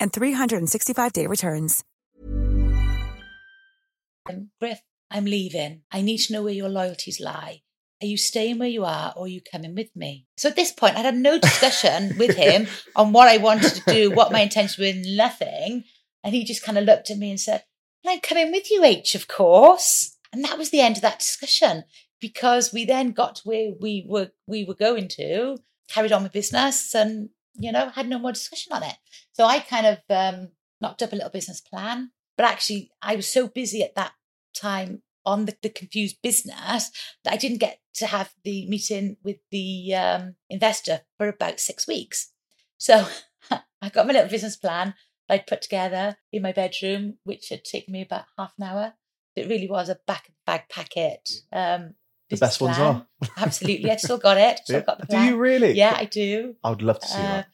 and 365-day returns. Um, Griff, I'm leaving. I need to know where your loyalties lie. Are you staying where you are or are you coming with me? So at this point, I'd had no discussion with him on what I wanted to do, what my intention was, nothing. And he just kind of looked at me and said, I'm coming with you, H, of course. And that was the end of that discussion because we then got to where we were we were going to, carried on with business and, you know, had no more discussion on it. So I kind of um, knocked up a little business plan. But actually, I was so busy at that time on the, the confused business that I didn't get to have the meeting with the um, investor for about six weeks. So I got my little business plan I'd put together in my bedroom, which had taken me about half an hour. It really was a back of the bag packet. Um, The best ones are. Absolutely. I still got it. Still Yeah. got the Do you really? Yeah, I do. I would love to see Uh, that.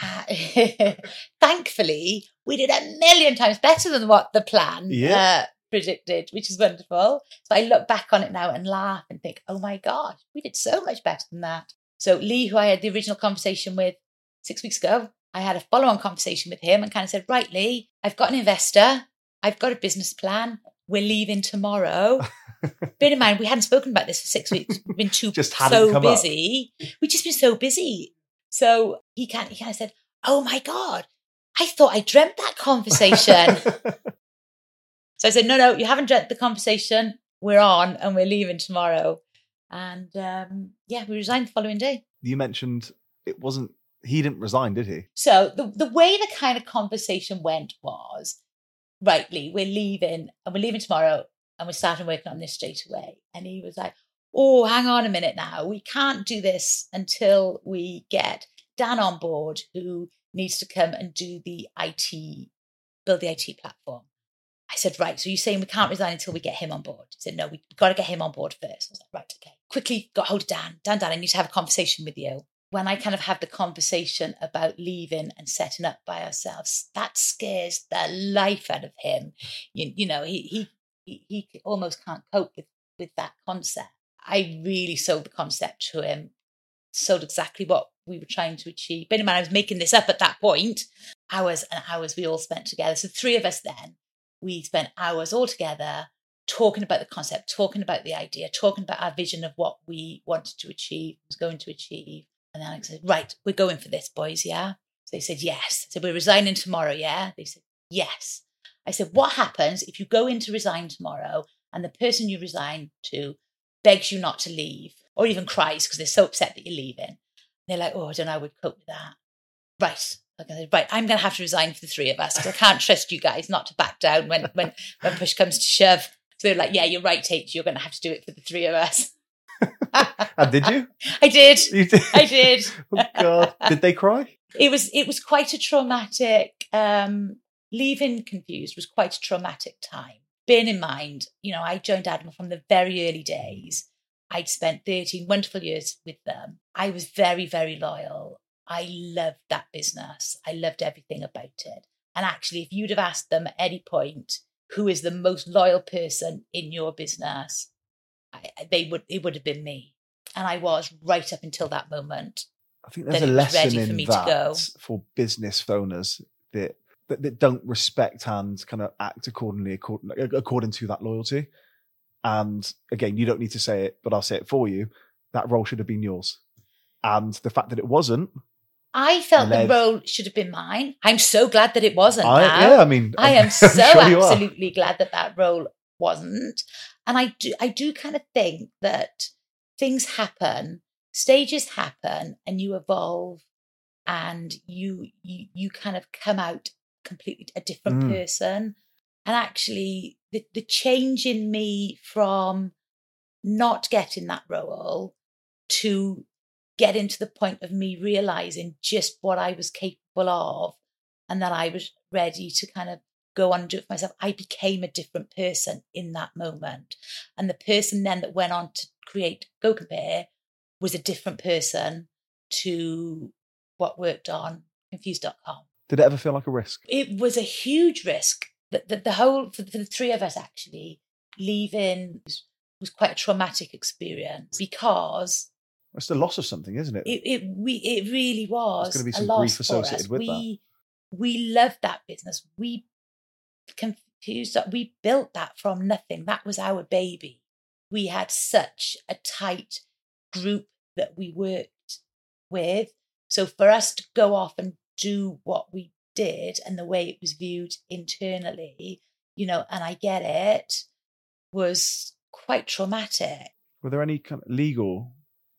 thankfully, we did a million times better than what the plan Yeah. uh, predicted, which is wonderful. So I look back on it now and laugh and think, oh my gosh, we did so much better than that. So Lee, who I had the original conversation with six weeks ago, I had a follow-on conversation with him and kind of said, right, Lee, I've got an investor, I've got a business plan. We're leaving tomorrow. Bear in mind, we hadn't spoken about this for six weeks. We've been too Just so come up. busy. We've just been so busy. So he kind, he kind of said, "Oh my god, I thought I dreamt that conversation." so I said, "No, no, you haven't dreamt the conversation. We're on, and we're leaving tomorrow." And um, yeah, we resigned the following day. you mentioned it wasn't. He didn't resign, did he? So the the way the kind of conversation went was, rightly, we're leaving, and we're leaving tomorrow, and we're starting working on this straight away. And he was like, "Oh, hang on a minute now. We can't do this until we get Dan on board, who needs to come and do the IT, build the IT platform." I said, "Right. So you're saying we can't resign until we get him on board?" He said, "No, we've got to get him on board first. I was like, "Right, okay." Quickly got hold of Dan. Dan, Dan, I need to have a conversation with you when I kind of have the conversation about leaving and setting up by ourselves, that scares the life out of him. You, you know, he, he he he almost can't cope with with that concept. I really sold the concept to him, sold exactly what we were trying to achieve. Bear in mind, I was making this up at that point. Hours and hours we all spent together. So three of us then, we spent hours all together talking about the concept, talking about the idea, talking about our vision of what we wanted to achieve, was going to achieve. And Alex said, Right, we're going for this, boys, yeah? So they said, Yes. Said, We're resigning tomorrow, yeah? They said, Yes. I said, What happens if you go in to resign tomorrow and the person you resign to begs you not to leave or even cries because they're so upset that you're leaving? they're like, Oh, I don't know how we'd cope with that. Right. Okay, right, I'm going to have to resign for the three of us because I can't trust you guys not to back down when, when, when push comes to shove. So they're like, yeah, you're right, Tate. You're going to have to do it for the three of us. And did you? I did. You did. I did. oh God! Did they cry? It was it was quite a traumatic um leaving confused was quite a traumatic time. Bearing in mind, you know, I joined Admiral from the very early days. I'd spent 13 wonderful years with them. I was very, very loyal. I loved that business. I loved everything about it. And actually, if you'd have asked them at any point, who is the most loyal person in your business, I, they would it would have been me. And I was right up until that moment. I think there's a lesson ready for in me to that go. for business owners that, that that don't respect and kind of act accordingly according, according to that loyalty. And again, you don't need to say it, but I'll say it for you. That role should have been yours, and the fact that it wasn't, I felt And the role should have been mine. I'm so glad that it wasn't. I, now. yeah, I mean, I I'm so sure absolutely glad that that role wasn't. And I do, I do kind of think that things happen, stages happen, and you evolve, and you you you kind of come out completely a different Mm. person. And actually, the the change in me from not getting that role to getting to the point of me realizing just what I was capable of and that I was ready to kind of go on and do it for myself. I became a different person in that moment. And the person then that went on to create Go Compare was a different person to what worked on confused.com. Did it ever feel like a risk? It was a huge risk. The, the, the whole, for the, three of us actually, leaving was, was quite a traumatic experience because It's the loss of something, isn't it? it it we it really was gonna be some grief associated with that. we we loved that business. We conf- Confused. We built that from nothing. That was our baby. We had such a tight group that we worked with. So for us to go off and do what we did and the way it was viewed internally, you know, and I get it, was quite traumatic. Were there any kind of legal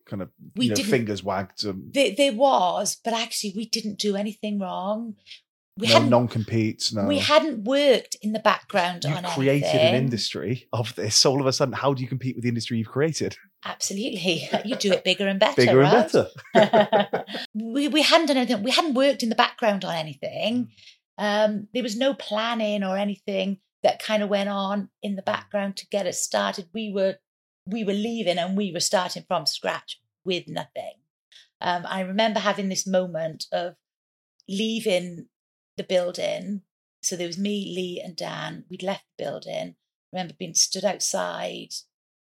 kind of We you know, fingers wagged? Um, There, there was, but actually we didn't do anything wrong. We no hadn't non-competes. No. we hadn't worked in the background you on created an industry of this. All of a sudden, how do you compete with the industry you've created? Absolutely. You do it bigger and better. Bigger right? and better. we we hadn't done anything. We hadn't worked in the background on anything. Mm. Um, there was no planning or anything that kind of went on in the background to get us started. We were we were leaving and we were starting from scratch with nothing. Um, I remember having this moment of leaving the building. So there was me, Lee, and Dan. We'd left the building. I remember being stood outside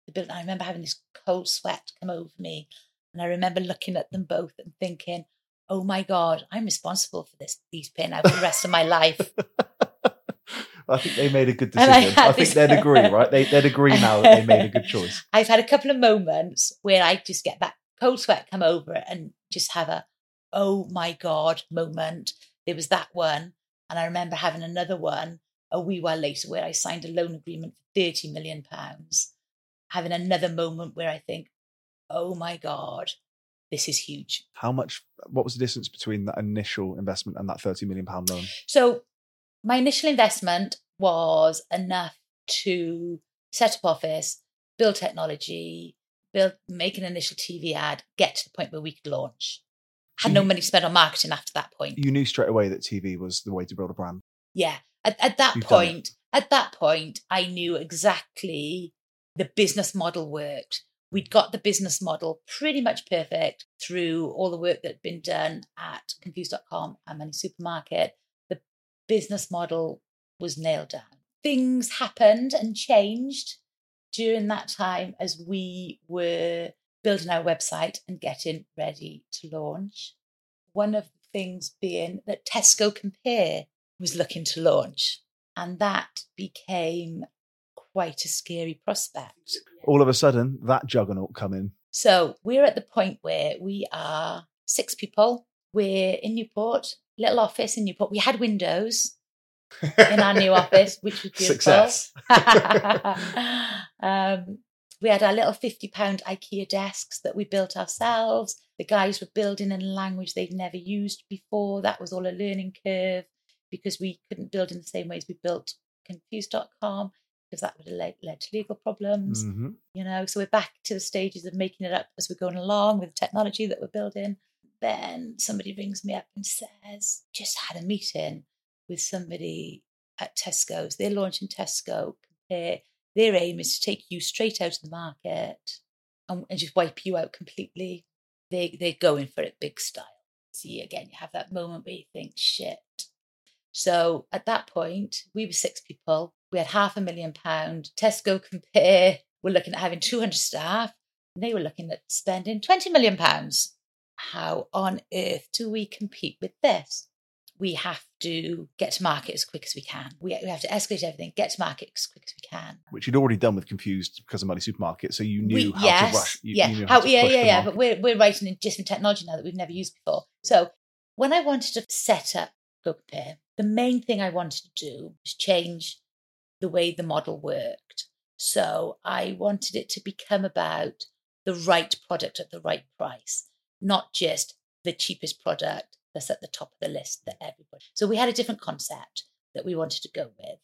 the building. I remember having this cold sweat come over me. And I remember looking at them both and thinking, oh my God, I'm responsible for this, these pin out for the rest of my life. I think they made a good And I decision. I, think this- they'd agree, right? They, they'd agree now that they made a good choice. I've had a couple of moments where I just get that cold sweat come over and just have a, oh my God moment. There was that one. And I remember having another one a wee while later where I signed a loan agreement for 30 million pounds. Having another moment where I think, oh my God, this is huge. How much? What was the distance between that initial investment and that thirty million pound loan? So my initial investment was enough to set up office, build technology, build make an initial TV ad, get to the point where we could launch. Had no money spent on marketing after that point. You knew straight away that TV was the way to build a brand. Yeah. At, at that You've point, at that point, I knew exactly the business model worked. We'd got the business model pretty much perfect through all the work that had been done at confused.com and Money Supermarket. The business model was nailed down. Things happened and changed during that time as we were building our website and getting ready to launch. One of the things being that Tesco Compare was looking to launch, and that became quite a scary prospect. All of a sudden, that juggernaut come in. So we're at the point where we are six people. We're in Newport, little office in Newport. We had windows in our new office, which was beautiful. Success. um, we had our little fifty pound IKEA desks that we built ourselves. The guys were building in a language they'd never used before. That was all a learning curve because we couldn't build in the same ways we built confused.com because that would have led, led to legal problems Mhm. you know so we're back to the stages of making it up as we're going along with the technology that we're building. Then somebody rings me up and says just had a meeting with somebody at tesco's. They're launching tesco. Compare their aim is to take you straight out of the market and, and just wipe you out completely. They they're going for it big style. See again you have that moment where you think shit. So at that point, we were six people. We had half a million pound. Tesco Compare were looking at having 200 staff. And they were looking at spending 20 million pounds. How on earth do we compete with this? We have to get to market as quick as we can. We, we have to escalate everything, get to market as quick as we can. Which you'd already done with Confused because of Money Supermarket, so you knew We- how yes, to rush. You, yeah, you how, to yeah, yeah, yeah. But we're we're writing in different technology now that we've never used before. So when I wanted to set up Go Compare, the main thing I wanted to do was change the way the model worked. So I wanted it to become about the right product at the right price, not just the cheapest product that's at the top of the list that everybody. So we had a different concept that we wanted to go with,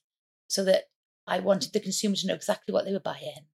so that I wanted the consumer to know exactly what they were buying.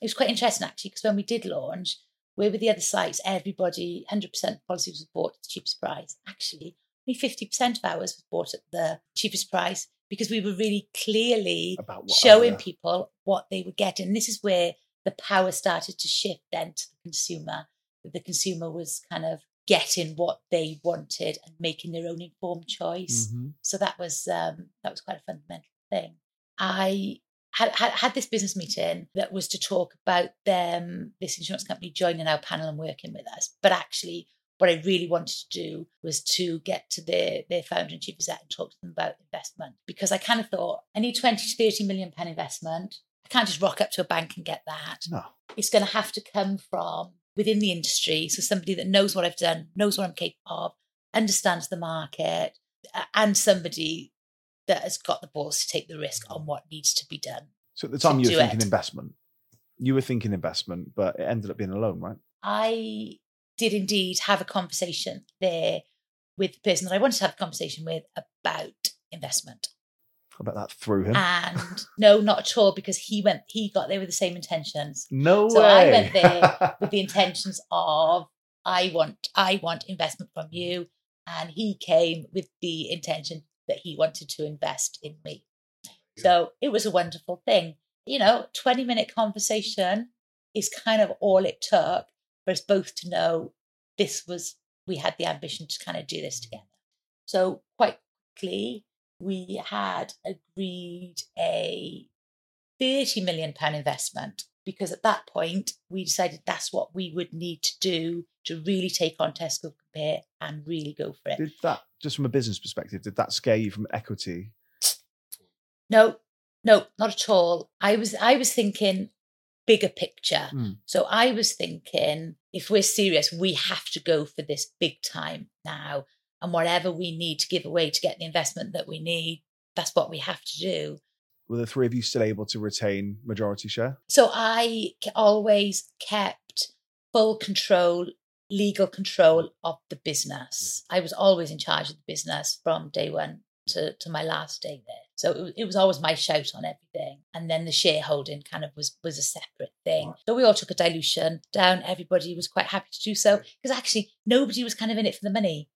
It was quite interesting actually, because when we did launch, where with the other sites, everybody, 100% policies was bought at the cheapest price. Actually, only 50% of ours was bought at the cheapest price because we were really clearly showing people what they were getting. This is where the power started to shift then to the consumer. The consumer was kind of getting what they wanted and making their own informed choice. Mhm. So that was um, that was quite a fundamental thing. I had, had had this business meeting that was to talk about them, this insurance company joining our panel and working with us. But actually, what I really wanted to do was to get to their, their founder and chief exec and talk to them about investment because I kind of thought I need 20 to 30 million pound investment. I can't just rock up to a bank and get that. No. It's going to have to come from within the industry. So somebody that knows what I've done, knows what I'm capable of, understands the market, and somebody that has got the balls to take the risk on what needs to be done. So at the time you were thinking it. investment. You were thinking investment, but it ended up being a loan, right? I did indeed have a conversation there with the person that I wanted to have a conversation with about investment. I bet that through him. And no, not at all, because he went, he got there with the same intentions. no So way. I went there with the intentions of I want, I want investment from you, and he came with the intention that he wanted to invest in me. So it was a wonderful thing. You know, 20 minute conversation is kind of all it took for us both to know this was, we had the ambition to kind of do this together. So quite quickly, we had agreed a 30 million pound investment because at that point we decided that's what we would need to do to really take on Tesco Compare and really go for it. Did that, just from a business perspective, did that scare you from equity? No, no, not at all. I was I was thinking bigger picture. Hmm. So I was thinking if we're serious, we have to go for this big time now. And whatever we need to give away to get the investment that we need, that's what we have to do. Were the three of you still able to retain majority share? So I always kept full control, legal control of the business. I was always in charge of the business from day one to, to my last day there. So it, it was always my shout on everything. And then the shareholding kind of was was a separate thing. So we all took a dilution down. Everybody was quite happy to do so because actually nobody was kind of in it for the money.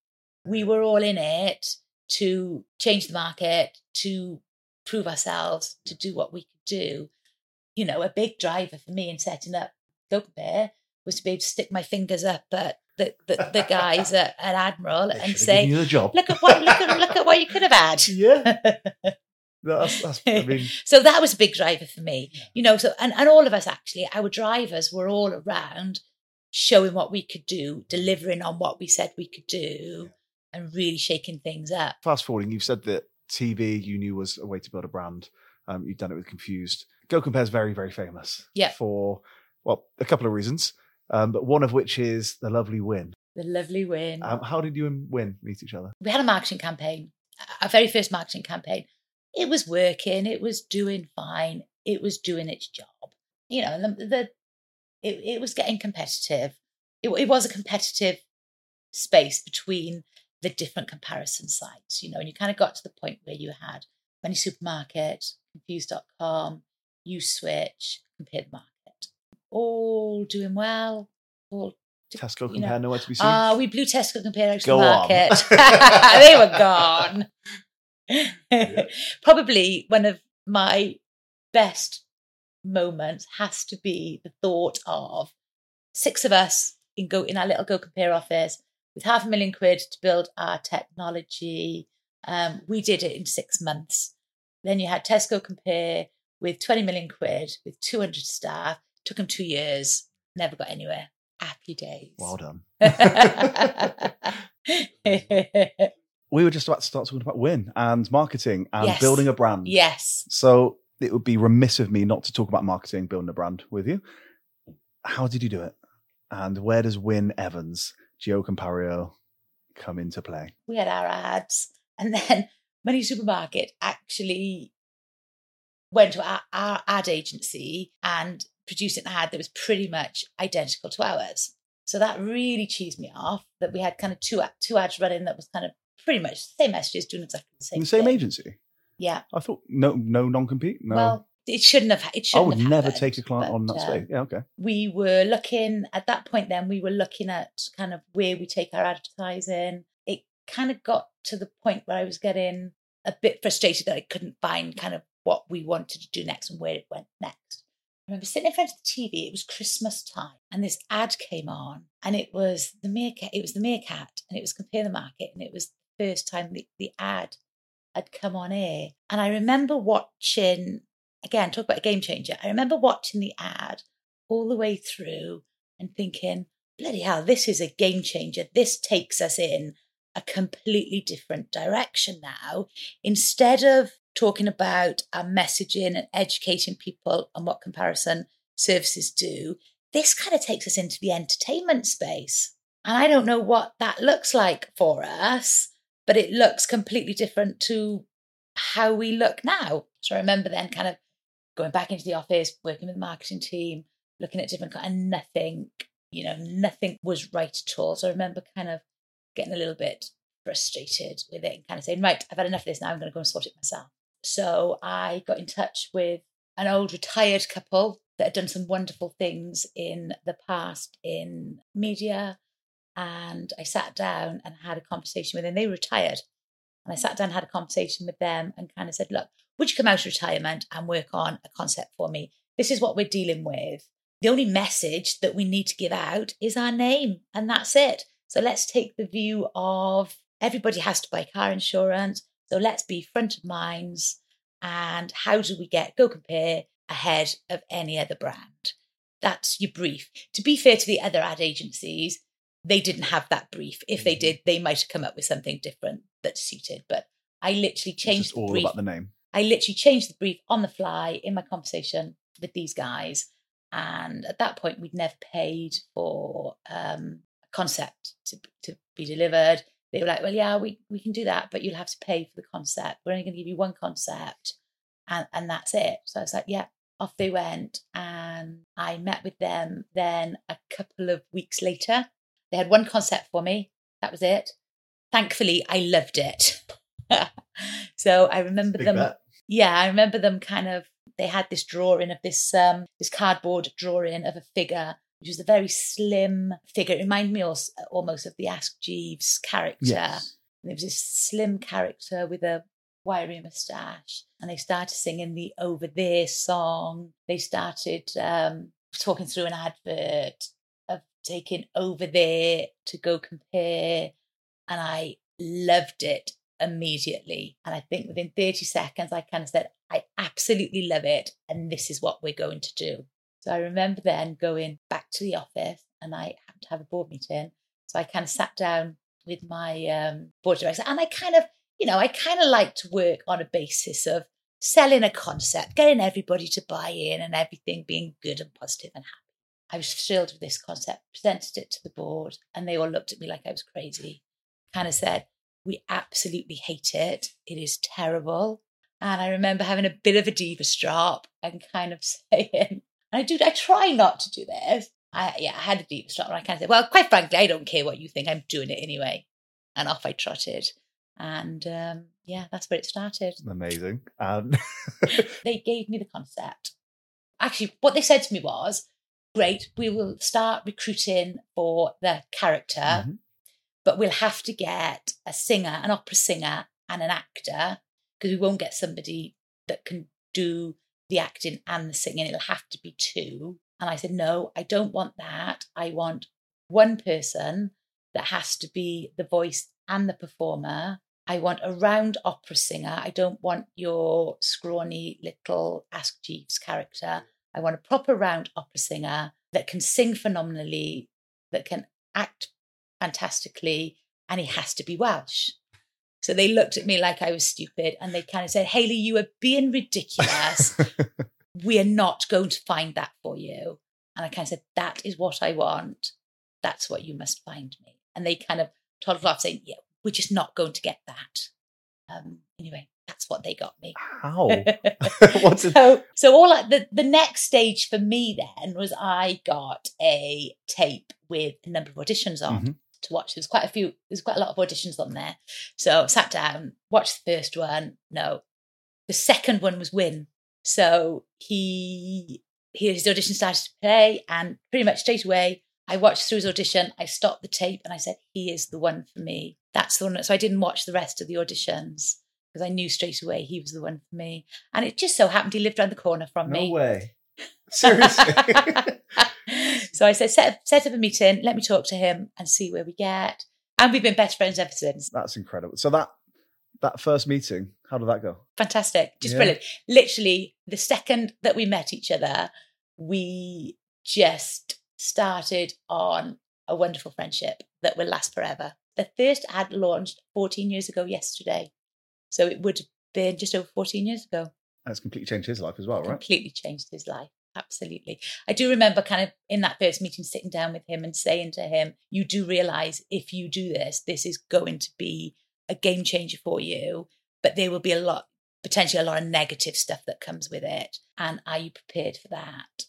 We were all in it to change the market, to prove ourselves, to do what we could do you know, a big driver for me in setting up Go Bear was to be able to stick my fingers up at the, the, the guys at, at Admiral They and say, given you the job. look at what look at look at what you could have had. Yeah. That's, that's, I mean, so that was a big driver for me. You know, so and, and all of us actually, our drivers were all around showing what we could do, delivering on what we said we could do, and really shaking things up. fast forwarding, you've said that TV you knew was a way to build a brand. Um, you've done it with Confused. Go Compare is very, very famous. Yeah. For, well, a couple of reasons, um, but one of which is the lovely Wynne. The lovely Wynne. Um, how did you and Wynne meet each other? we had a marketing campaign, our very first marketing campaign. It was working, it was doing fine, it was doing its job. You know, the, the it, it was getting competitive. It, it was a competitive space between the different comparison sites, you know, and you kind of got to the point where you had Money Supermarket, Confused.com, Uswitch, Compare the Market, all doing well, all Tesco you know, nowhere to be seen. Ah, we blew Tesco Compare out of the market. they were gone. Probably one of my best moments has to be the thought of six of us in go in our little Go Compare office with half a million quid to build our technology. Um, we did it in six months. Then you had Tesco Compare with 20 million quid with 200 staff. Took them two years. Never got anywhere. Happy days. well done. yes. We were just about to start talking about Wynne and marketing and building a brand. Yes. So it would be remiss of me not to talk about marketing, building a brand with you. How did you do it? And where does Wynne Evans, Gio Compario, come into play? We had our ads, and then Money Supermarket actually went to our, our ad agency and produced an ad that was pretty much identical to ours. So that really cheesed me off that we had kind of two two ads running that was kind of pretty much the same messages doing exactly the same. The same thing. agency? Yeah. I thought no, no non-compete. No, Well, it shouldn't have. It shouldn't I would have never happened, take a client on that uh, space. Yeah, okay. we were looking at that point then we were looking at kind of where we take our advertising it kind of got to the point where i was getting a bit frustrated that i couldn't find kind of what we wanted to do next and where it went next i remember sitting in front of the tv it was christmas time and this ad came on and it was the meerkat it was the meerkat and it was compare the market and it was first time the, the ad had come on air and i remember watching again, talk about a game changer. I remember watching the ad all the way through and thinking, bloody hell, this is a game changer. This takes us in a completely different direction now. Instead of talking about our messaging and educating people on what comparison services do, this kind of takes us into the entertainment space. And I don't know what that looks like for us, but it looks completely different to how we look now. So I remember then kind of going back into the office, working with the marketing team, looking at different and nothing, you know, nothing was right at all. So I remember kind of getting a little bit frustrated with it and kind of saying, right, I've had enough of this now, I'm going to go and sort it myself. So I got in touch with an old retired couple that had done some wonderful things in the past in media. And I sat down and had a conversation with them. They retired. And I sat down had a conversation with them and kind of said, look, would you come out of retirement and work on a concept for me? This is what we're dealing with. The only message that we need to give out is our name, and that's it. So let's take the view of everybody has to buy car insurance. So let's be front of minds. And how do we get Go Compare ahead of any other brand? That's your brief. To be fair to the other ad agencies, they didn't have that brief. If they mm-hmm. did, they might have come up with something different that suited. But I literally changed all the brief. about the name. I literally changed the brief on the fly in my conversation with these guys. And at that point, we'd never paid for um, a concept to, to be delivered they were like, well, yeah, we, we can do that, but you'll have to pay for the concept. We're only going to give you one concept and, and that's it. So I was like, yeah, off they went. And I met with them then a couple of weeks later. They had one concept for me. That was it. Thankfully, I loved it. so I remember them. Bet. Yeah, I remember them kind of. They had this drawing of this um this cardboard drawing of a figure which was a very slim figure. It reminded me also, almost of the Ask Jeeves character. Yes. And it was this slim character with a wiry moustache. And they started singing the Over There song. They started um, talking through an advert taking Over There to go compare. And I loved it immediately. And I think within 30 seconds, I kind of said, I absolutely love it. And this is what we're going to do. So I remember then going back to the office and I had to have a board meeting. So I kind of sat down with my um, board director and I kind of, you know, I kind of like to work on a basis of selling a concept, getting everybody to buy in and everything being good and positive and happy. I was thrilled with this concept, presented it to the board, and they all looked at me like I was crazy. Kind of said, We absolutely hate it. It is terrible. And I remember having a bit of a diva drop and kind of saying, and I do, I try not to do this. I, yeah, I had a deep start where I kind of said, well, quite frankly, I don't care what you think. I'm doing it anyway. And off I trotted. And um, yeah, that's where it started. Amazing. Um... they gave me the concept. Actually, what they said to me was, great, we will start recruiting for the character, mm-hmm. but we'll have to get a singer, an opera singer, and an actor because we won't get somebody that can do the acting and the singing. It'll have to be two. And I said, no, I don't want that. I want one person that has to be the voice and the performer. I want a round opera singer. I don't want your scrawny little Ask Jeeves character. I want a proper round opera singer that can sing phenomenally, that can act fantastically, and he has to be Welsh. So they looked at me like I was stupid and they kind of said, Hayley, you are being ridiculous. we are not going to find that for you. And I kind of said, That is what I want. That's what you must find me. And they kind of toddled off saying, Yeah, we're just not going to get that. Um, anyway, that's what they got me. How? What's it? So, so all the the next stage for me then was I got a tape with a number of auditions on. Mm-hmm to watch. There's quite a few, there's quite a lot of auditions on there. So sat down, watched the first one. No, the second one was Wynne. So he, his audition started to play, and pretty much straight away, I watched through his audition. I stopped the tape and I said, "He is the one for me. That's the one." So I didn't watch the rest of the auditions because I knew straight away he was the one for me. And it just so happened he lived around the corner from no me. No way. Seriously. so I said, set, set up a meeting, let me talk to him and see where we get. And we've been best friends ever since. That's incredible. So that that first meeting, how did that go? Fantastic. Just yeah. brilliant. Literally, the second that we met each other, we just started on a wonderful friendship that will last forever. The first ad launched 14 years ago yesterday. So it would have been just over 14 years ago. That's completely changed his life as well, right? Completely changed his life. Absolutely. I do remember kind of in that first meeting sitting down with him and saying to him, You do realize if you do this, this is going to be a game changer for you, but there will be a lot, potentially a lot of negative stuff that comes with it. And are you prepared for that?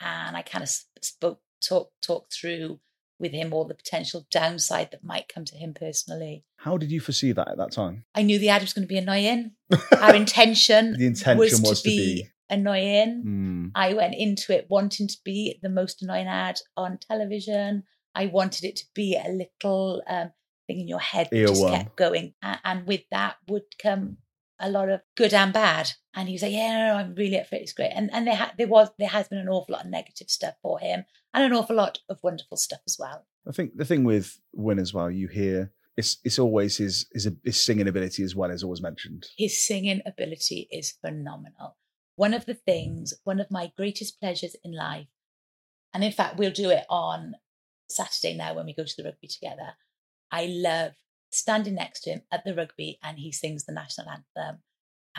And I kind of spoke, talk, talk through with him all the potential downside that might come to him personally. How did you foresee that at that time? I knew the ad was going to be annoying. Our intention, The intention was, was to, to be, be- annoying. Hmm. I went into it wanting to be the most annoying ad on television. I wanted it to be a little um, thing in your head that just kept going. And with that would come a lot of good and bad. And he was like, "Yeah, no, no, I'm really up for it. It's great." And and there ha- there was there has been an awful lot of negative stuff for him, and an awful lot of wonderful stuff as well. I think the thing with Wynne as well, you hear it's it's always his his, his singing ability as well is always mentioned. His singing ability is phenomenal. One of the things, one of my greatest pleasures in life, and in fact, we'll do it on Saturday now when we go to the rugby together. I love standing next to him at the rugby and he sings the national anthem,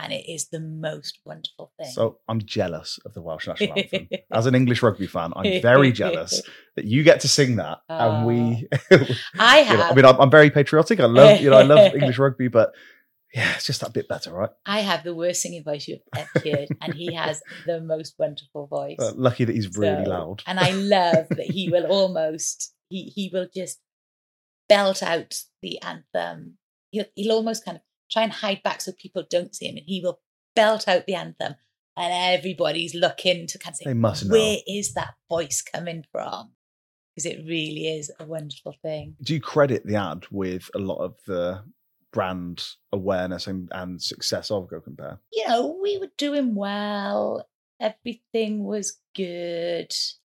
and it is the most wonderful thing. So I'm jealous of the Welsh national anthem. As an English rugby fan, I'm very jealous that you get to sing that, and we. I you know, have, I mean, I'm, I'm very patriotic. I love, you know, I love English rugby, but yeah, it's just that bit better, right? I have the worst singing voice you've ever heard, and he has the most wonderful voice. Uh, lucky that he's really So- loud. And I love that he will almost he he will just belt out the anthem. He'll he'll almost kind of try and hide back so people don't see him, and he will belt out the anthem, and everybody's looking to kind of say, They must know. where is that voice coming from? Because it really is a wonderful thing. Do you credit the ad with a lot of the brand awareness and, and success of Go Compare? you know, we were doing well. Everything was good.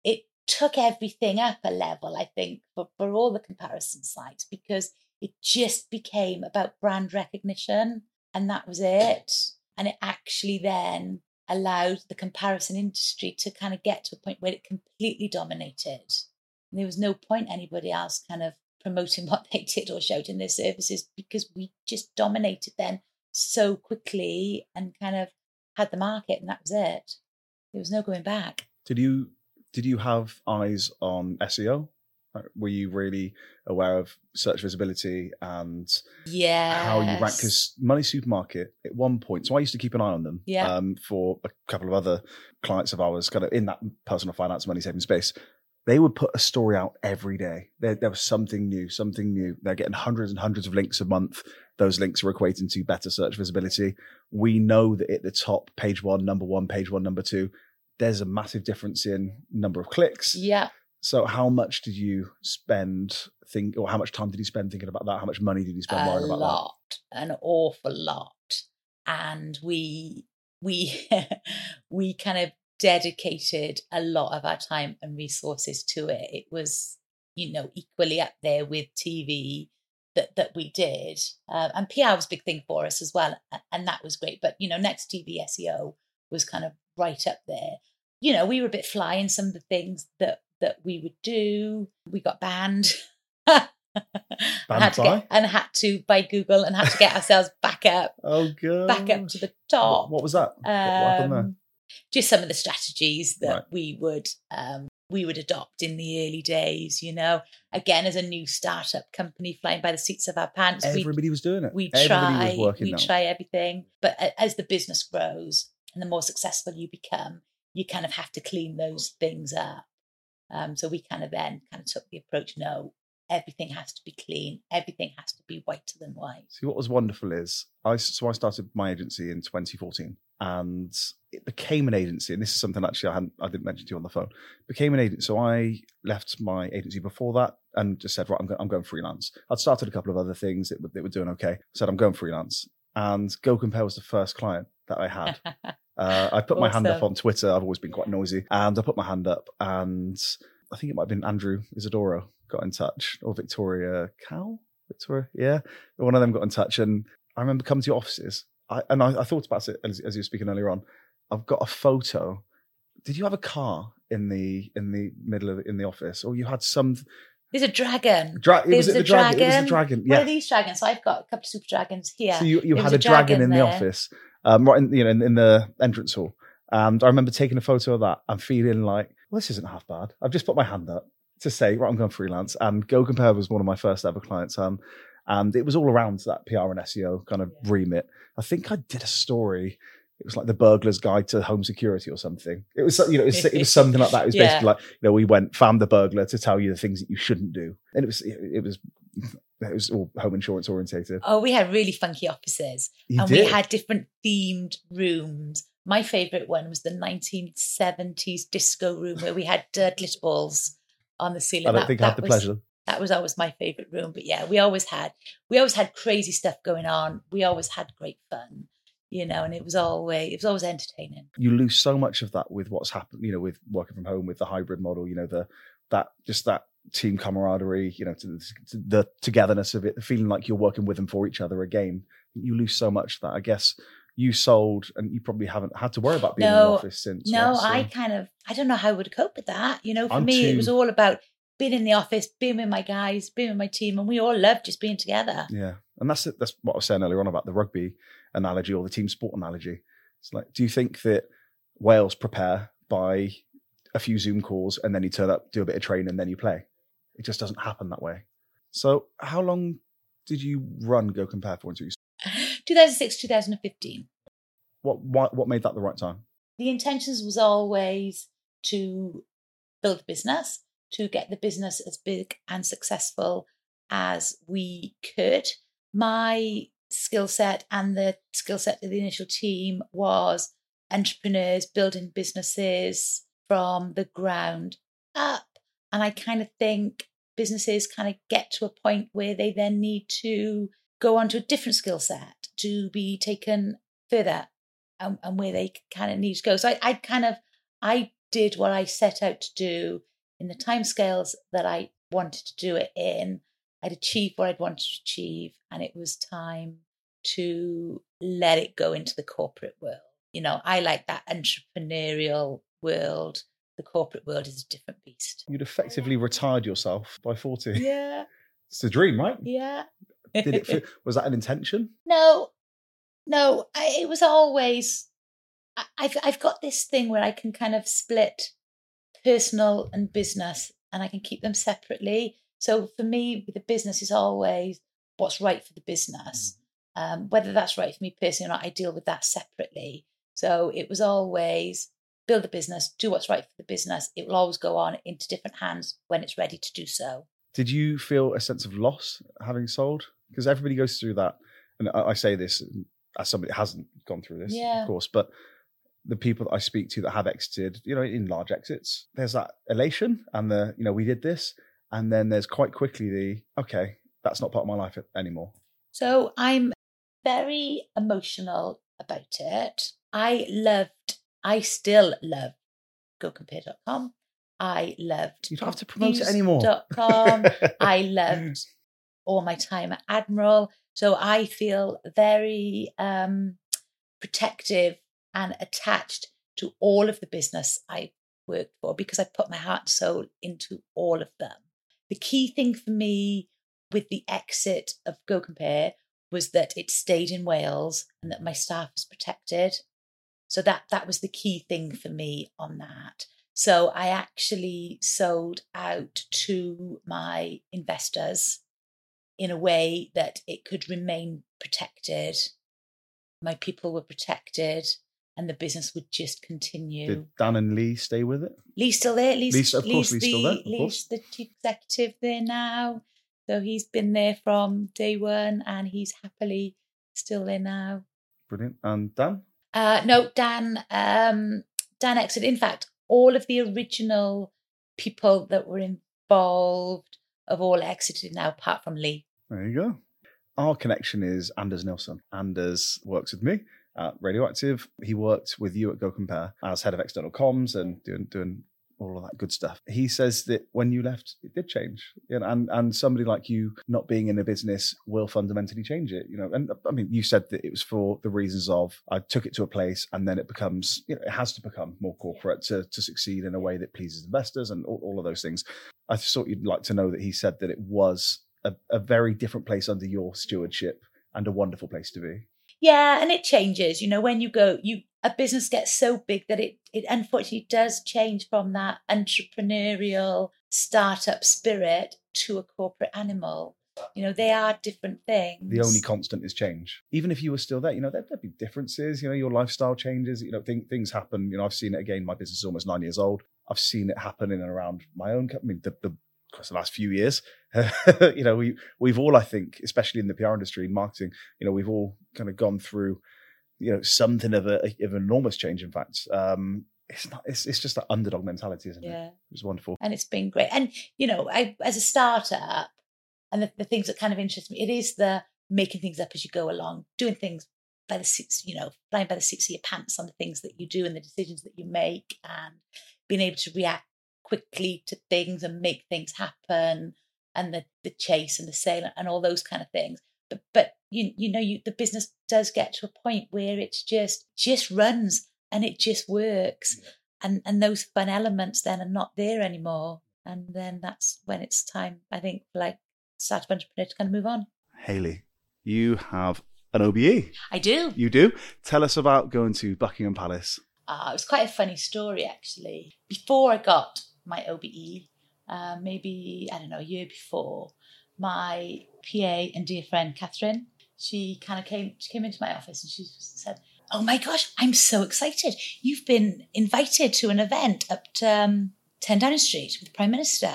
It took everything up a level, I think, for, for all the comparison sites because it just became about brand recognition and that was it. And it actually then allowed the comparison industry to kind of get to a point where it completely dominated. And there was no point anybody else kind of promoting what they did or shouting their services because we just dominated then so quickly and kind of had the market and that was it. There was no going back. Did you did you have eyes on SEO? Were you really aware of search visibility and Yeah. how you rank? Because Money Supermarket at one point, so I used to keep an eye on them. Yeah. Um, for a couple of other clients of ours, kind of in that personal finance money saving space. They would put a story out every day. There, there was something new, something new. They're getting hundreds and hundreds of links a month. Those links are equating to better search visibility. We know that at the top, page one, number one, page one, number two, there's a massive difference in number of clicks. Yeah. So, how much did you spend think, or how much time did you spend thinking about that? How much money did you spend worrying about lot, an awful lot. And we we we kind of dedicated a lot of our time and resources to it. It was, you know, equally up there with TV that that we did. Uh, and PR was a big thing for us as well. And that was great. But, you know, next TV SEO was kind of right up there. You know, we were a bit fly in some of the things that that we would do. We got banned. and had to get, and had to by Google and had to get ourselves back up. Oh, god. back up to the top. What, what was that? What- what happened there? Um, just some of the strategies that Right. we would um, we would adopt in the early days. You know, again as a new startup company, flying by the seats of our pants, Everybody was doing it. we try we try everything. But as the business grows and the more successful you become, you kind of have to clean those things up. Um, so we kind of then kind of took the approach: no, everything has to be clean, everything has to be whiter than white. See, what was wonderful is I so I started my agency in 2014, and it became an agency. And this is something actually I hadn't I didn't mention to you on the phone. Became an agent. So I left my agency before that and just said, right, I'm going, I'm going freelance. I'd started a couple of other things that were, that were doing okay. I said I'm going freelance, and Go Compare was the first client that I had. Uh, I put my hand up on Twitter. I've always been quite noisy, and I put my hand up, and I think it might have been Andrew Isidoro got in touch, or Victoria Cal, Victoria, yeah, one of them got in touch, and I remember coming to your offices, I, and I, I thought about it as, as you were speaking earlier on. I've got a photo. Did you have a car in the in the middle of in the office, or you had some? There's a dragon. Dra- There's was it a the dragon? It was the dragon. Yeah. are these dragons? So I've got a couple of super dragons here. So you, you had a dragon, in the office, um, right in you know in, in the entrance hall, and I remember taking a photo of that and feeling like, well, this isn't half bad. I've just put my hand up to say, right, I'm going freelance, and Go Compare was one of my first ever clients, um, and it was all around that PR and SEO kind of remit. I think I did a story. It was like the burglar's guide to home security or something. It was, you know, it was, it was something like that. It was Yeah. basically like, you know, we went found the burglar to tell you the things that you shouldn't do, and it was, it was, it was all home insurance orientated. Oh, we had really funky offices. You and we had different themed rooms. My favourite one was the 1970s disco room where we had uh, glitter balls on the ceiling. I don't That- think I had the was- pleasure. That was always my favourite room. But yeah, we always had we always had crazy stuff going on. We always had great fun, you know, and it was always it was always entertaining. you lose so much of that with what's happened, you know, with working from home, with the hybrid model, you know, the that just that team camaraderie, you know, to, to the togetherness of it, the feeling like you're working with them for each other again. You lose so much that. I guess you sold, and you probably haven't had to worry about being in the office since. No, right? So- I kind of I don't know how I would cope with that. You know, for I'm me it was all about being in the office, being with my guys, being with my team, and we all loved just being together. Yeah, and that's it. That's what I was saying earlier on about the rugby analogy or the team sport analogy. It's like, do you think that Wales prepare by a few Zoom calls and then you turn up, do a bit of training, and then you play? It just doesn't happen that way. So, how long did you run Go Compare for? Until you, 2006, 2015. what what what made that the right time? the intentions was always to build a business, to get the business as big and successful as we could. My skill set and the skill set of the initial team was entrepreneurs building businesses from the ground up. And I kind of think businesses kind of get to a point where they then need to go on to a different skill set to be taken further and, and where they kind of need to go. So I, I kind of I did what I set out to do in the timescales that I wanted to do it in. I'd achieved what I'd wanted to achieve, and it was time to let it go into the corporate world. You know, I like that entrepreneurial world. The corporate world is a different beast. You'd effectively retired yourself by forty. Yeah, It's the dream, right? yeah. Did it? Feel, was that an intention? No, no. I, it was always. I, I've I've got this thing where I can kind of split personal and business, and I can keep them separately. So for me, the business is always what's right for the business. Um, whether that's right for me personally or not, I deal with that separately. So it was always build a business, do what's right for the business. It will always go on into different hands when it's ready to do so. Did you feel a sense of loss having sold? Because everybody goes through that, and I, I say this as somebody that hasn't gone through this, Yeah. of course, but the people that I speak to that have exited, you know, in large exits, there's that elation and the, you know, we did this, and then there's quite quickly the, okay, that's not part of my life anymore. So I'm very emotional about it. I loved, I still love gocompare.com. I loved You don't have to promote it anymore. .com. I loved all my time at Admiral. So I feel very um, protective and attached to all of the business I worked for because I put my heart and soul into all of them. The key thing for me with the exit of Go Compare was that it stayed in Wales and that my staff was protected. So that that was the key thing for me on that. So I actually sold out to my investors in a way that it could remain protected. My people were protected and the business would just continue. Did Dan and Lee stay with it? Lee's still there. Lee's, Lee's- of course, Lee's Lee's still the, there, of Lee's course. the chief executive there now. So he's been there from day one and he's happily still there now. Brilliant. And Dan? Uh, no, Dan, um, Dan exited. In fact, all of the original people that were involved have all exited now, apart from Lee. There you go. Our connection is Anders Nilsson. Anders works with me at Radioactive. He worked with you at Go Compare as head of external comms and doing doing all of that good stuff. He says that when you left, it did change, you know, and and somebody like you not being in a business will fundamentally change it, you know. And I mean, you said that it was for the reasons of I took it to a place, and then it becomes, you know, it has to become more corporate to to succeed in a way that pleases investors and all, all of those things. I thought you'd like to know that he said that it was a, a very different place under your stewardship and a wonderful place to be. Yeah, and it changes. You know, when you go, you a business gets so big that it it unfortunately does change from that entrepreneurial startup spirit to a corporate animal. You know, they are different things. The only constant is change. Even if you were still there, you know, there'd, there'd be differences. You know, your lifestyle changes. You know, th- things happen. You know, I've seen it again. My business is almost nine years old. I've seen it happen in and around my own. Mean, the, the the last few years. you know, we we've all, I think, especially in the PR industry, in marketing, you know, we've all kind of gone through, you know, something of a of enormous change. In fact, um, it's not. It's it's just that underdog mentality, isn't Yeah. it? It's wonderful. and it's been great. And you know, I as a startup, and the, the things that kind of interest me, it is the making things up as you go along, doing things by the seats, you know, flying by the seats of your pants on the things that you do and the decisions that you make, and being able to react quickly to things and make things happen, and the the chase and the sale and all those kind of things. But but you you know, you the business does get to a point where it's just just runs and it just works and and those fun elements then are not there anymore and then that's when it's time i think for like startup entrepreneur to kind of move on Hayley, you have an OBE. i do You do. Tell us about going to Buckingham Palace. uh, it was quite a funny story actually before i got my obe uh, maybe i don't know a year before my pa and dear friend catherine she kind of came she came into my office and she said oh my gosh i'm so excited you've been invited to an event up to um, 10 downing street with the prime minister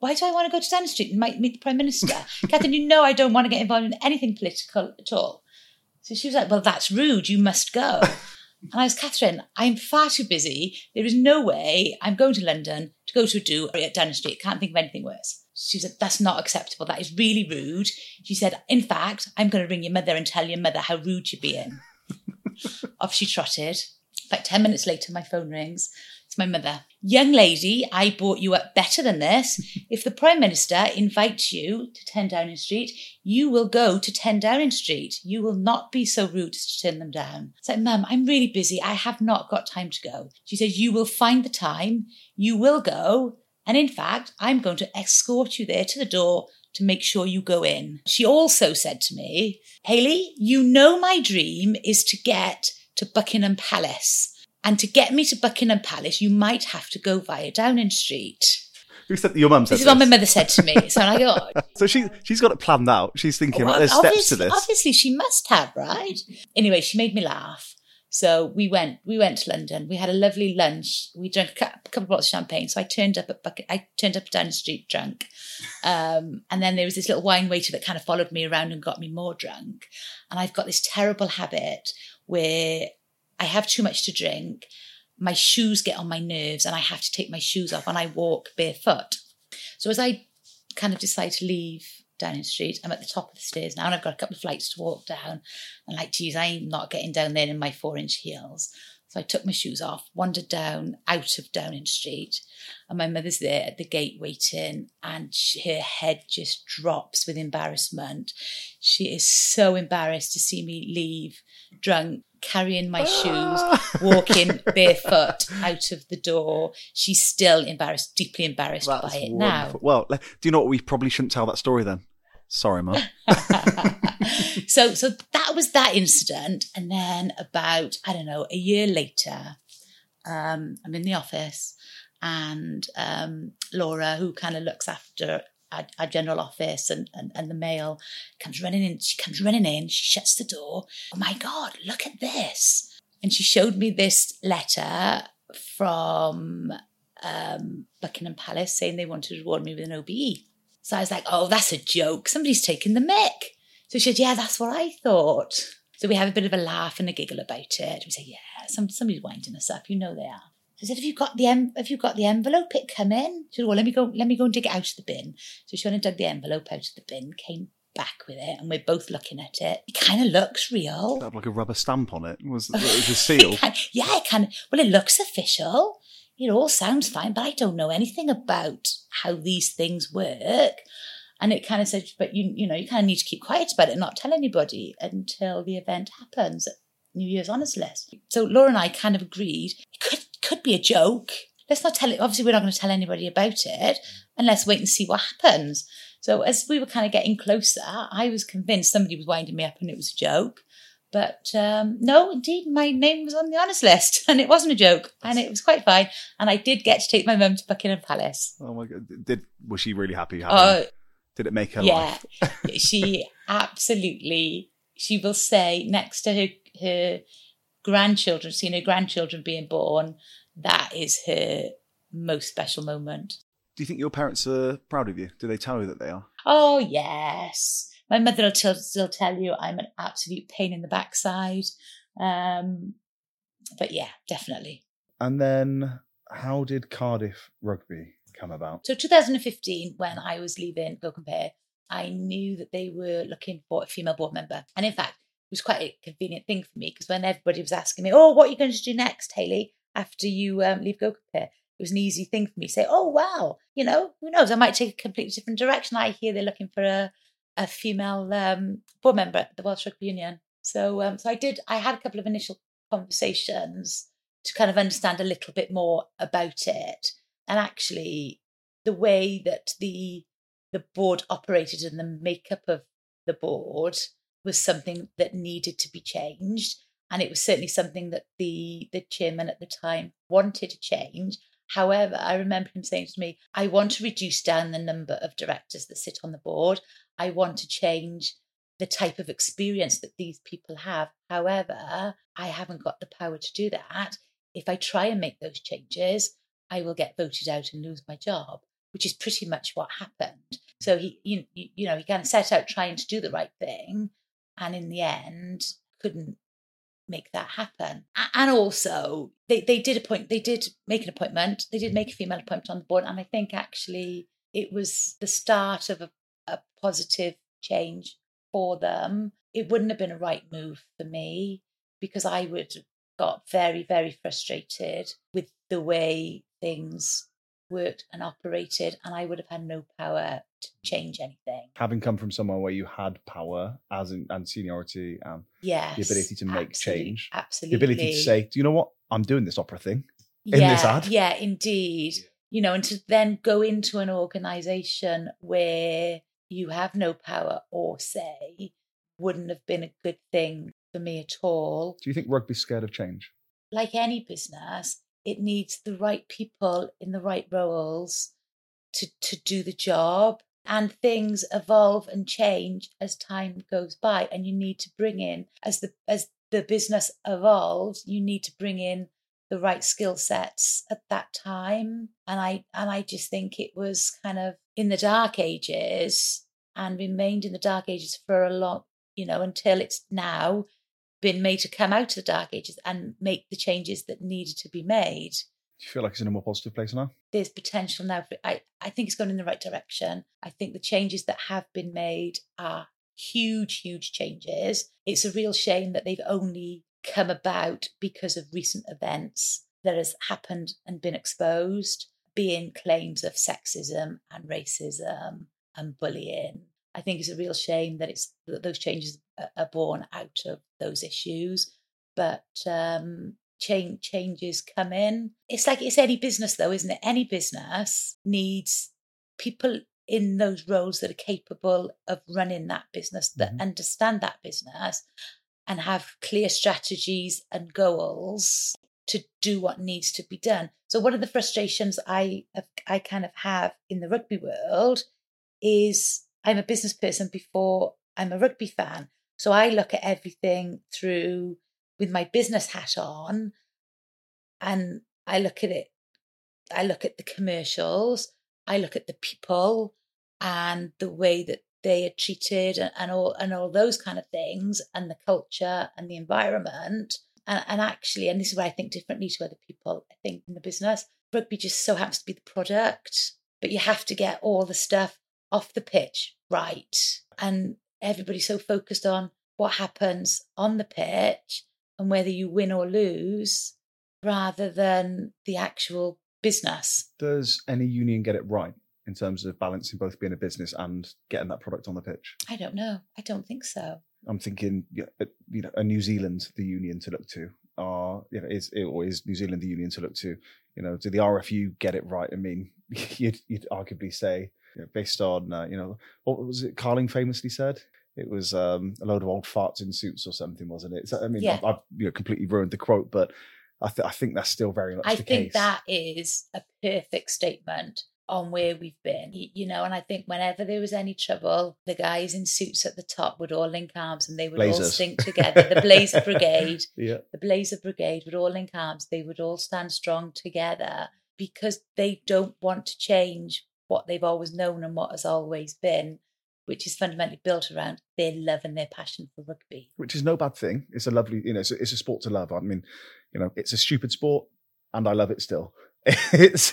why do I want to go to Downing Street and meet the Prime Minister? Catherine, you know I don't want to get involved in anything political at all. So she was like, Well, that's rude. You must go. And I was, Catherine, I'm far too busy. There is no way I'm going to London to go to a do at Downing Street. Can't think of anything worse. She said, That's not acceptable. That is really rude. She said, In fact, I'm going to ring your mother and tell your mother how rude you're being. Off she trotted. Like 10 minutes later, my phone rings. It's my mother. Young lady, I brought you up better than this. If the Prime Minister invites you to 10 Downing Street, you will go to 10 Downing Street. You will not be so rude as to turn them down. It's like, Mum, I'm really busy. I have not got time to go. She says, You will find the time. You will go. And in fact, I'm going to escort you there to the door to make sure you go in. She also said to me, Hayley, you know my dream is to get to Buckingham Palace. And to get me to Buckingham Palace, you might have to go via Downing Street. Who said your mum said This is what my mother said to me. So I go, oh. So she she's got it planned out. She's thinking, right, there's steps to this. obviously she must have, right? Anyway, she made me laugh. So we went, we went to London. We had a lovely lunch. We drank a couple of bottles of champagne. So I turned up at Bucket, I turned up at Downing Street drunk. Um, and then there was this little wine waiter that kind of followed me around and got me more drunk. And I've got this terrible habit where I have too much to drink. My shoes get on my nerves and I have to take my shoes off and I walk barefoot. So as I kind of decide to leave Downing Street, I'm at the top of the stairs now and I've got a couple of flights to walk down. And like, geez, I'm not getting down there in my four inch heels. So I took my shoes off, wandered down out of Downing Street, and my mother's there at the gate waiting, and she, her head just drops with embarrassment. She is so embarrassed to see me leave drunk, carrying my shoes, walking barefoot out of the door. She's still embarrassed, deeply embarrassed That's by it wonderful. Well, do you know what? We probably shouldn't tell that story then. Sorry, mum. so, so that was that incident, and then about I don't know a year later, um, I'm in the office, and um, Laura, who kind of looks after our, our general office and, and and the mail, comes running in. She comes running in. She shuts the door. Oh my God! Look at this! And she showed me this letter from um, Buckingham Palace saying they wanted to reward me with an OBE. So I was like, oh, that's a joke. Somebody's taking the mick. So she said, yeah, that's what I thought. So we have a bit of a laugh and a giggle about it. We say, yeah, some, somebody's winding us up. You know they are. So I said, have you got the em- have you got the envelope? It come in. She said, well, let me go, let me go and dig it out of the bin. So she went and dug the envelope out of the bin, came back with it, and we're both looking at it. It kind of looks real. It had like a rubber stamp on it. Was it was a seal? It can, yeah, it kind of. Well, it looks official. it all sounds fine, but I don't know anything about how these things work. And it kind of said, but you, you know, you kind of need to keep quiet about it, and not tell anybody until the event happens New Year's Honours List. So Laura and I kind of agreed it could could be a joke. Let's not tell it. Obviously, we're not going to tell anybody about it, and let's wait and see what happens. So as we were kind of getting closer, I was convinced somebody was winding me up and it was a joke. But um, no, indeed, my name was on the honours list, and it wasn't a joke, and it was quite fine. And I did get to take my mum to Buckingham Palace. Oh my god! Did was she really happy? Having, uh, did it make her? Yeah, she absolutely. She will say next to her her grandchildren, seeing her grandchildren being born, that is her most special moment. Do you think your parents are proud of you? Do they tell you that they are? Oh yes my mother will still, still tell you I'm an absolute pain in the backside. Um, but yeah, definitely. And then how did Cardiff Rugby come about? So 2015, when I was leaving Go Compare, I knew that they were looking for a female board member. And in fact, was quite a convenient thing for me because when everybody was asking me, oh, what are you going to do next, Hayley, after you um, leave Go Compare? It was an easy thing for me to say, oh, wow, you know, who knows? I might take a completely different direction. I hear they're looking for a a female um, board member at the Welsh Rugby Union. So, um, so I did. I had a couple of initial conversations to kind of understand a little bit more about it, and actually, the way that the the board operated and the makeup of the board was something that needed to be changed, and it was certainly something that the the chairman at the time wanted to change. However, I remember him saying to me, I want to reduce down the number of directors that sit on the board. I want to change the type of experience that these people have. However, I haven't got the power to do that. If I try and make those changes, I will get voted out and lose my job, which is pretty much what happened. So he, you, you know, he kind of set out trying to do the right thing, and in the end, couldn't make that happen. And also, they, they did appoint, they did make an appointment. They did make a female appointment on the board, and I think actually it was the start of a, a positive change for them. It wouldn't have been a right move for me because I would have got very, very frustrated with the way things worked and operated, and I would have had no power to change anything. Having come from somewhere where you had power as in, and seniority um, and yes, the ability to make absolutely, change, absolutely, the ability to say, "Do you know what? I'm doing this opera thing in yeah, this ad." Yeah, indeed. You know, and to then go into an organisation where you have no power or say wouldn't have been a good thing for me at all. Do you think rugby's scared of change? Like any business, it needs the right people in the right roles to, to do the job. And things evolve and change as time goes by. And you need to bring in, as the as the business evolves, you need to bring in the right skill sets at that time. And I and I just think it was kind of in the dark ages and remained in the dark ages for a long, you know, until it's now been made to come out of the dark ages and make the changes that needed to be made. Do you feel like it's in a more positive place now? There's potential now. For, I, I think it's going in the right direction. I think the changes that have been made are huge, huge changes. It's a real shame that they've only come about because of recent events that has happened and been exposed, being claims of sexism and racism and bullying I think it's a real shame that it's that those changes are born out of those issues. But um, change changes come in. It's like it's any business though, isn't it? Any business needs people in those roles that are capable of running that business, that mm-hmm. understand that business and have clear strategies and goals to do what needs to be done. So one of the frustrations I I kind of have in the rugby world is I'm a business person before I'm a rugby fan. So I look at everything through with my business hat on and I look at it. I look at the commercials, I look at the people and the way that they are treated and, and all and all those kind of things and the culture and the environment. And, and actually, and this is where I think differently to other people, I think in the business, rugby just so happens to be the product, but you have to get all the stuff off the pitch right. And everybody's so focused on what happens on the pitch and whether you win or lose rather than the actual business. Does any union get it right in terms of balancing both being a business and getting that product on the pitch? I don't know. I don't think so. I'm thinking, uh, you know, a New Zealand the union to look to, are you know, is or is New Zealand the union to look to? You know, do the RFU get it right? I mean, you'd, you'd arguably say, based on, uh, you know, what was it? Carling famously said it was um, a load of old farts in suits or something, wasn't it? So, I mean, Yeah. I've, I've you know, completely ruined the quote, but I, th- I think that's still very much I think case. that is a perfect statement on where we've been, you know. And I think whenever there was any trouble, the guys in suits at the top would all link arms and they would all Blazers. sing together. The Blazer Brigade, yeah, the Blazer Brigade would all link arms. They would all stand strong together because they don't want to change what they've always known and what has always been, which is fundamentally built around their love and their passion for rugby. which is no bad thing. It's a lovely, you know, it's a, it's a sport to love. I mean, you know, it's a stupid sport, and I love it still. It's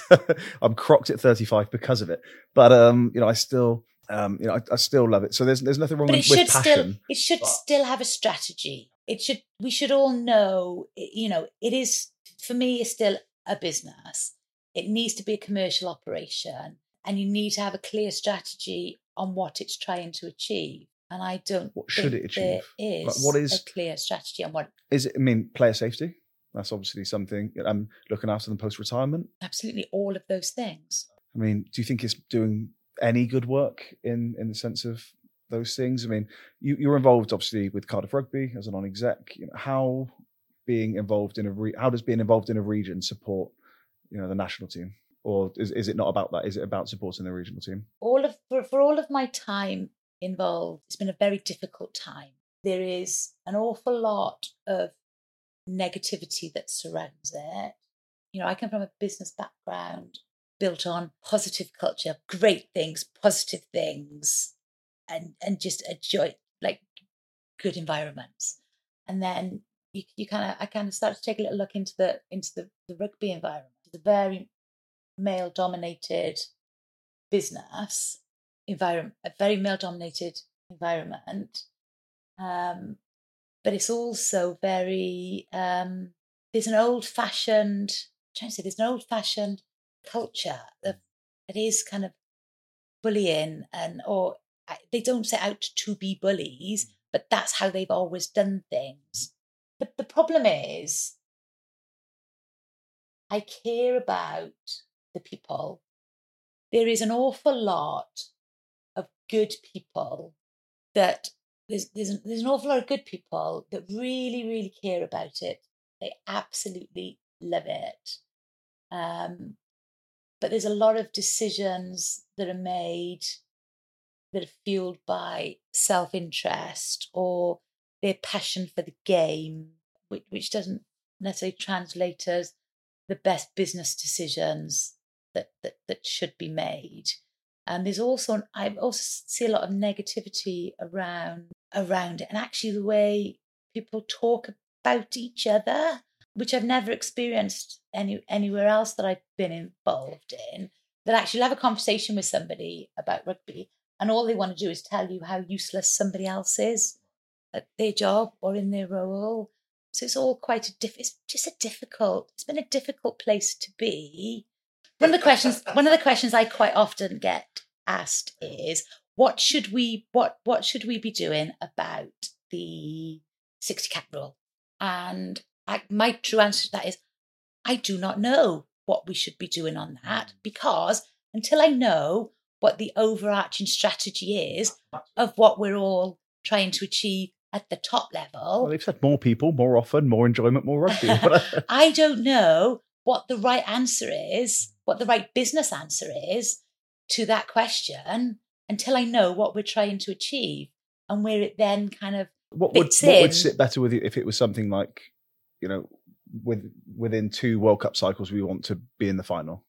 I'm crocked at 35 because of it, but um, you know, I still, um, you know, I, I still love it. So there's there's nothing wrong but with, it should with passion. still it should but- still have a strategy it should we should all know you know it is for me it's still a business it needs to be a commercial operation and you need to have a clear strategy on what it's trying to achieve and i don't What should think it there achieve? Like, is what is- a clear strategy on what Is it? I mean, player safety. That's obviously something. I'm looking after them post retirement. absolutely all of those things I mean, do you think it's doing any good work in in the sense of those things? I mean, you, you're involved obviously with Cardiff Rugby as a non-exec. You know, how being involved in a re- how does being involved in a region support you know the national team, or is is it not about that? Is it about supporting the regional team? all of for, for all of my time involved it's been a very difficult time there is an awful lot of negativity that surrounds it you know i come from a business background built on positive culture great things positive things and and just a joy like good environments and then you, you kind of i kind of started to take a little look into the into the, the rugby environment the very male dominated business environment, a very male dominated environment. Um, but it's also very, um, there's an old fashioned, trying to say, there's an old fashioned culture that, that is kind of bullying and, or they don't set out to be bullies, but that's how they've always done things. But the problem is, I care about the people. There is an awful lot of good people that there's, there's, there's an awful lot of good people that really, really care about it. They absolutely love it. Um, but there's a lot of decisions that are made that are fueled by self interest or their passion for the game, which, which doesn't necessarily translate as the best business decisions that, that, that should be made. And there's also I also see a lot of negativity around around it, and actually the way people talk about each other, which I've never experienced any anywhere else that I've been involved in. That actually have a conversation with somebody about rugby, and all they want to do is tell you how useless somebody else is at their job or in their role. So it's all quite a diff. It's just a difficult. It's been a difficult place to be. One of the questions. One of the questions I quite often get asked is, "What should we? What What should we be doing about the sixty cap rule?" And I, my true answer to that is, I do not know what we should be doing on that mm. because until I know what the overarching strategy is of what we're all trying to achieve at the top level, Well, they've said more people, more often, more enjoyment, more rugby. I don't know what the right answer is, what the right business answer is to that question until I know what we're trying to achieve and where it then kind of what would fits what would sit better with you if it was something like, you know, with within two World Cup cycles we want to be in the final?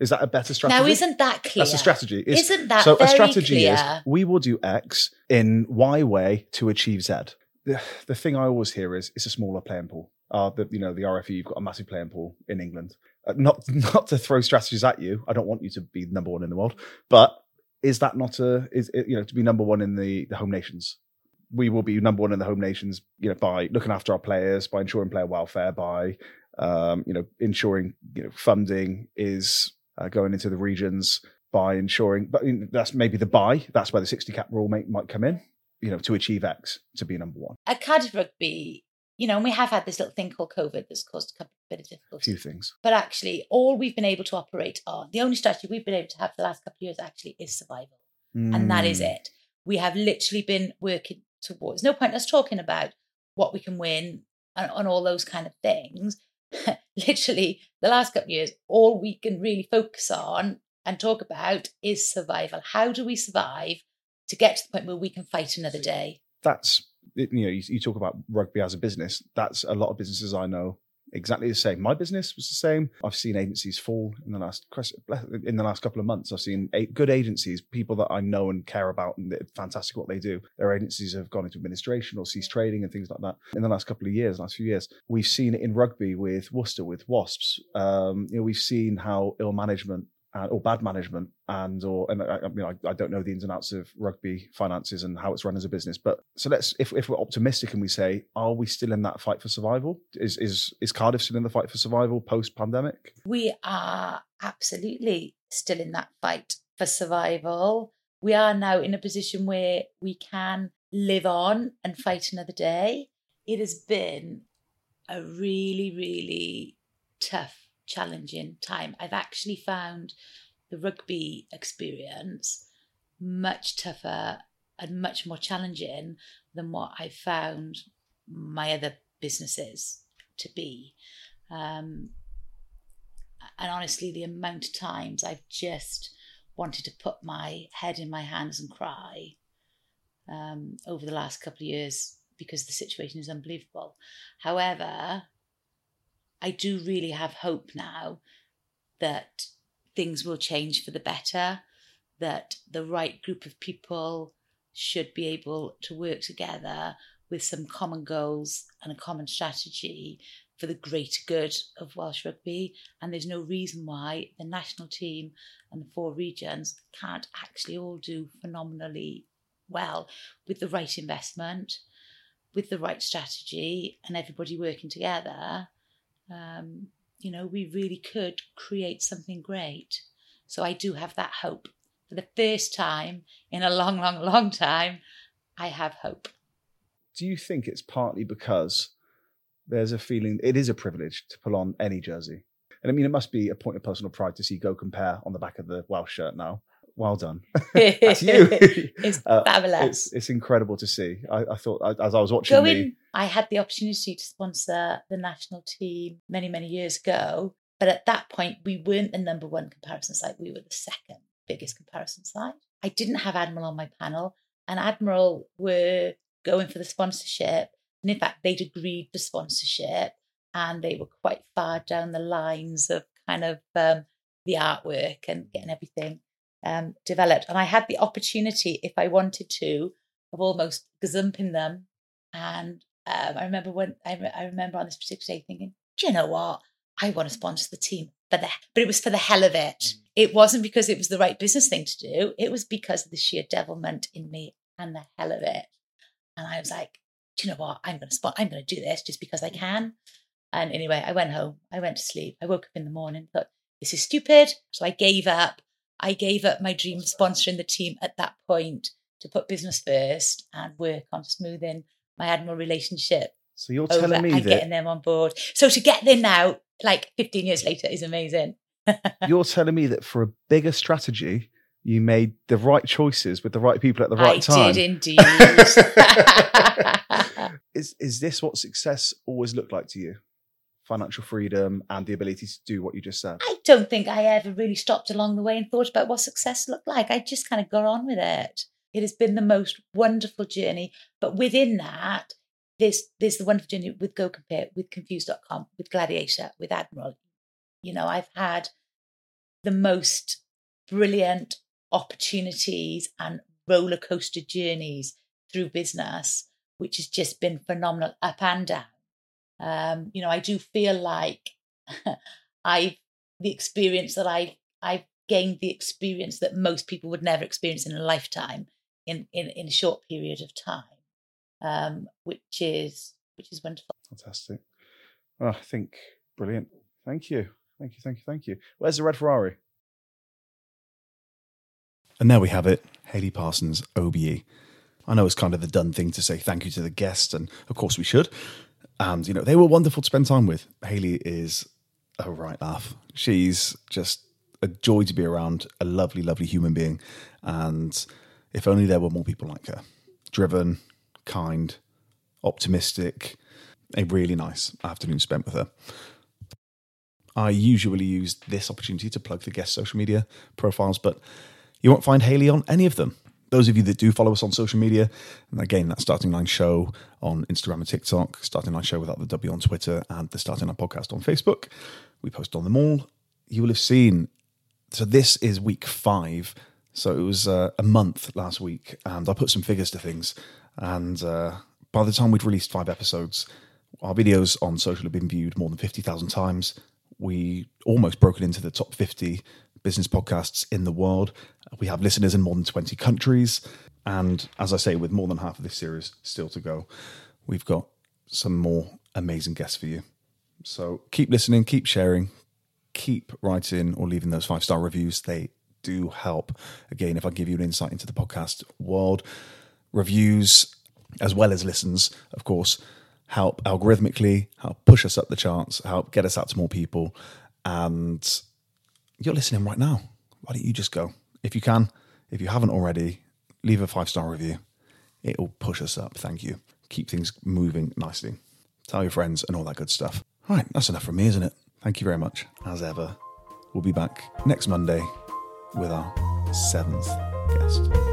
Is that a better strategy? Now, isn't that clear? That's a strategy. It's- Isn't that so? a strategy is we will do X in Y way to achieve Z. The, the thing I always hear is it's a smaller playing pool. Uh, the, you know, the RFU, you've got a massive playing pool in England. Uh, not not to throw strategies at you. I don't want you to be number one in the world, but is that not a is it, you know to be number one in the the home nations? We will be number one in the home nations, you know, by looking after our players, by ensuring player welfare, by um, you know, ensuring you know funding is uh, going into the regions by ensuring, but that's maybe the buy. That's where the sixty cap rule may, might come in. You know, to achieve X to be number one. At Cardiff Rugby, you know, and we have had this little thing called COVID that's caused a couple bit of A difficulty. few things. But actually, all we've been able to operate on, the only strategy we've been able to have for the last couple of years actually is survival. And that is Mm. it. We have literally been working towards, no point us talking about what we can win and, and all those kind of things. literally, the last couple of years, all we can really focus on and talk about is survival. How do we survive to get to the point where we can fight another day? that's you know you, you talk about rugby as a business that's a lot of businesses i know exactly the same. My business was the same. I've seen agencies fall in the last in the last couple of months. I've seen eight good agencies people that i know and care about and they're fantastic what they do. Their agencies have gone into administration or ceased trading and things like that. In the last couple of years last few years we've seen it in rugby with worcester with wasps. Um, you know we've seen how ill management uh, or bad management and or and I, I mean I, I don't know the ins and outs of rugby finances and how it's run as a business but so let's if, if we're optimistic and we say are we still in that fight for survival is is is cardiff still in the fight for survival post pandemic we are absolutely still in that fight for survival. We are now in a position where we can live on and fight another day. It has been a really, really tough, challenging time. I've actually found the rugby experience much tougher and much more challenging than what I found my other businesses to be. Um, and honestly, the amount of times I've just wanted to put my head in my hands and cry um, over the last couple of years because the situation is unbelievable. However, I do really have hope now that things will change for the better, that the right group of people should be able to work together with some common goals and a common strategy for the greater good of Welsh rugby. And there's no reason why the national team and the four regions can't actually all do phenomenally well with the right investment, with the right strategy, and everybody working together. Um, you know, we really could create something great. So I do have that hope. For the first time in a long, long, long time, I have hope. do you think it's partly because there's a feeling it is a privilege to pull on any jersey and i mean it must be a point of personal pride to see go compare on the back of the welsh shirt now well done that's you It's Uh, fabulous. it's, it's incredible to see i, I thought I- as i was watching Going, the I had the opportunity to sponsor the national team many, many years ago. But at that point, we weren't the number one comparison site. We were the second biggest comparison site. I didn't have Admiral on my panel, and Admiral were going for the sponsorship. And in fact, they'd agreed the sponsorship and they were quite far down the lines of kind of um, the artwork and getting everything um, developed. And I had the opportunity, if I wanted to, of almost gazumping them and um, I remember when I, re- I remember on this particular day thinking, do you know what? I want to sponsor the team for the, but it was for the hell of it. It wasn't because it was the right business thing to do. It was because of the sheer devilment in me and the hell of it. And I was like, do you know what? I'm going to spot. I'm going to do this just because I can. And anyway, I went home. I went to sleep. I woke up in the morning. Thought this is stupid. So I gave up. I gave up my dream of sponsoring the team at that point to put business first and work on smoothing my admiral relationship so you're telling me that getting them on board. So to get there now, like 15 years later, is amazing. you're telling me that for a bigger strategy you made the right choices with the right people at the right I time did indeed. is is this what success always looked like to you financial freedom and the ability to do what you just said I don't think I ever really stopped along the way and thought about what success looked like. I just kind of got on with it. It has been the most wonderful journey. But within that, there's there's the wonderful journey with Go Compare, with Confused.com, with Gladiator, with Admiral. You know, I've had the most brilliant opportunities and roller coaster journeys through business, which has just been phenomenal up and down. Um, you know, I do feel like I've the experience that I I've gained the experience that most people would never experience in a lifetime in in, in a short period of time, um, which is which is wonderful. fantastic well, i think Brilliant. Thank you. Thank you. Thank you. Thank you. Where's the red Ferrari? And there we have it Hayley Parsons, OBE. I know it's kind of the done thing to say thank you to the guest, and of course we should. And, you know, they were wonderful to spend time with. Hayley is a right laugh. She's just a joy to be around, a lovely, lovely human being. And if only there were more people like her driven, kind, optimistic, a really nice afternoon spent with her. I usually use this opportunity to plug the guest social media profiles, but you won't find Hayley on any of them. Those of you that do follow us on social media, and again, that Starting Line Show on Instagram and TikTok, Starting Line Show without the W on Twitter, and the Starting Line Podcast on Facebook. We post on them all. You will have seen. So this is week five. So it was uh, a month last week, and I put some figures to things. And uh, by the time we'd released five episodes, our videos on social have been viewed more than 50,000 times. We almost broken into the top 50 business podcasts in the world. We have listeners in more than 20 countries. And as I say, with more than half of this series still to go, we've got some more amazing guests for you. So keep listening, keep sharing, keep writing or leaving those five star reviews. They do help. Again, if I give you an insight into the podcast world, reviews as well as listens, of course, help algorithmically, help push us up the charts, help get us out to more people. And you're listening right now. Why don't you just go? If you can, if you haven't already, leave a five star review. It'll push us up. Thank you. Keep things moving nicely. Tell your friends and all that good stuff. All right, that's enough from me, isn't it? Thank you very much. As ever, we'll be back next Monday with our seventh guest.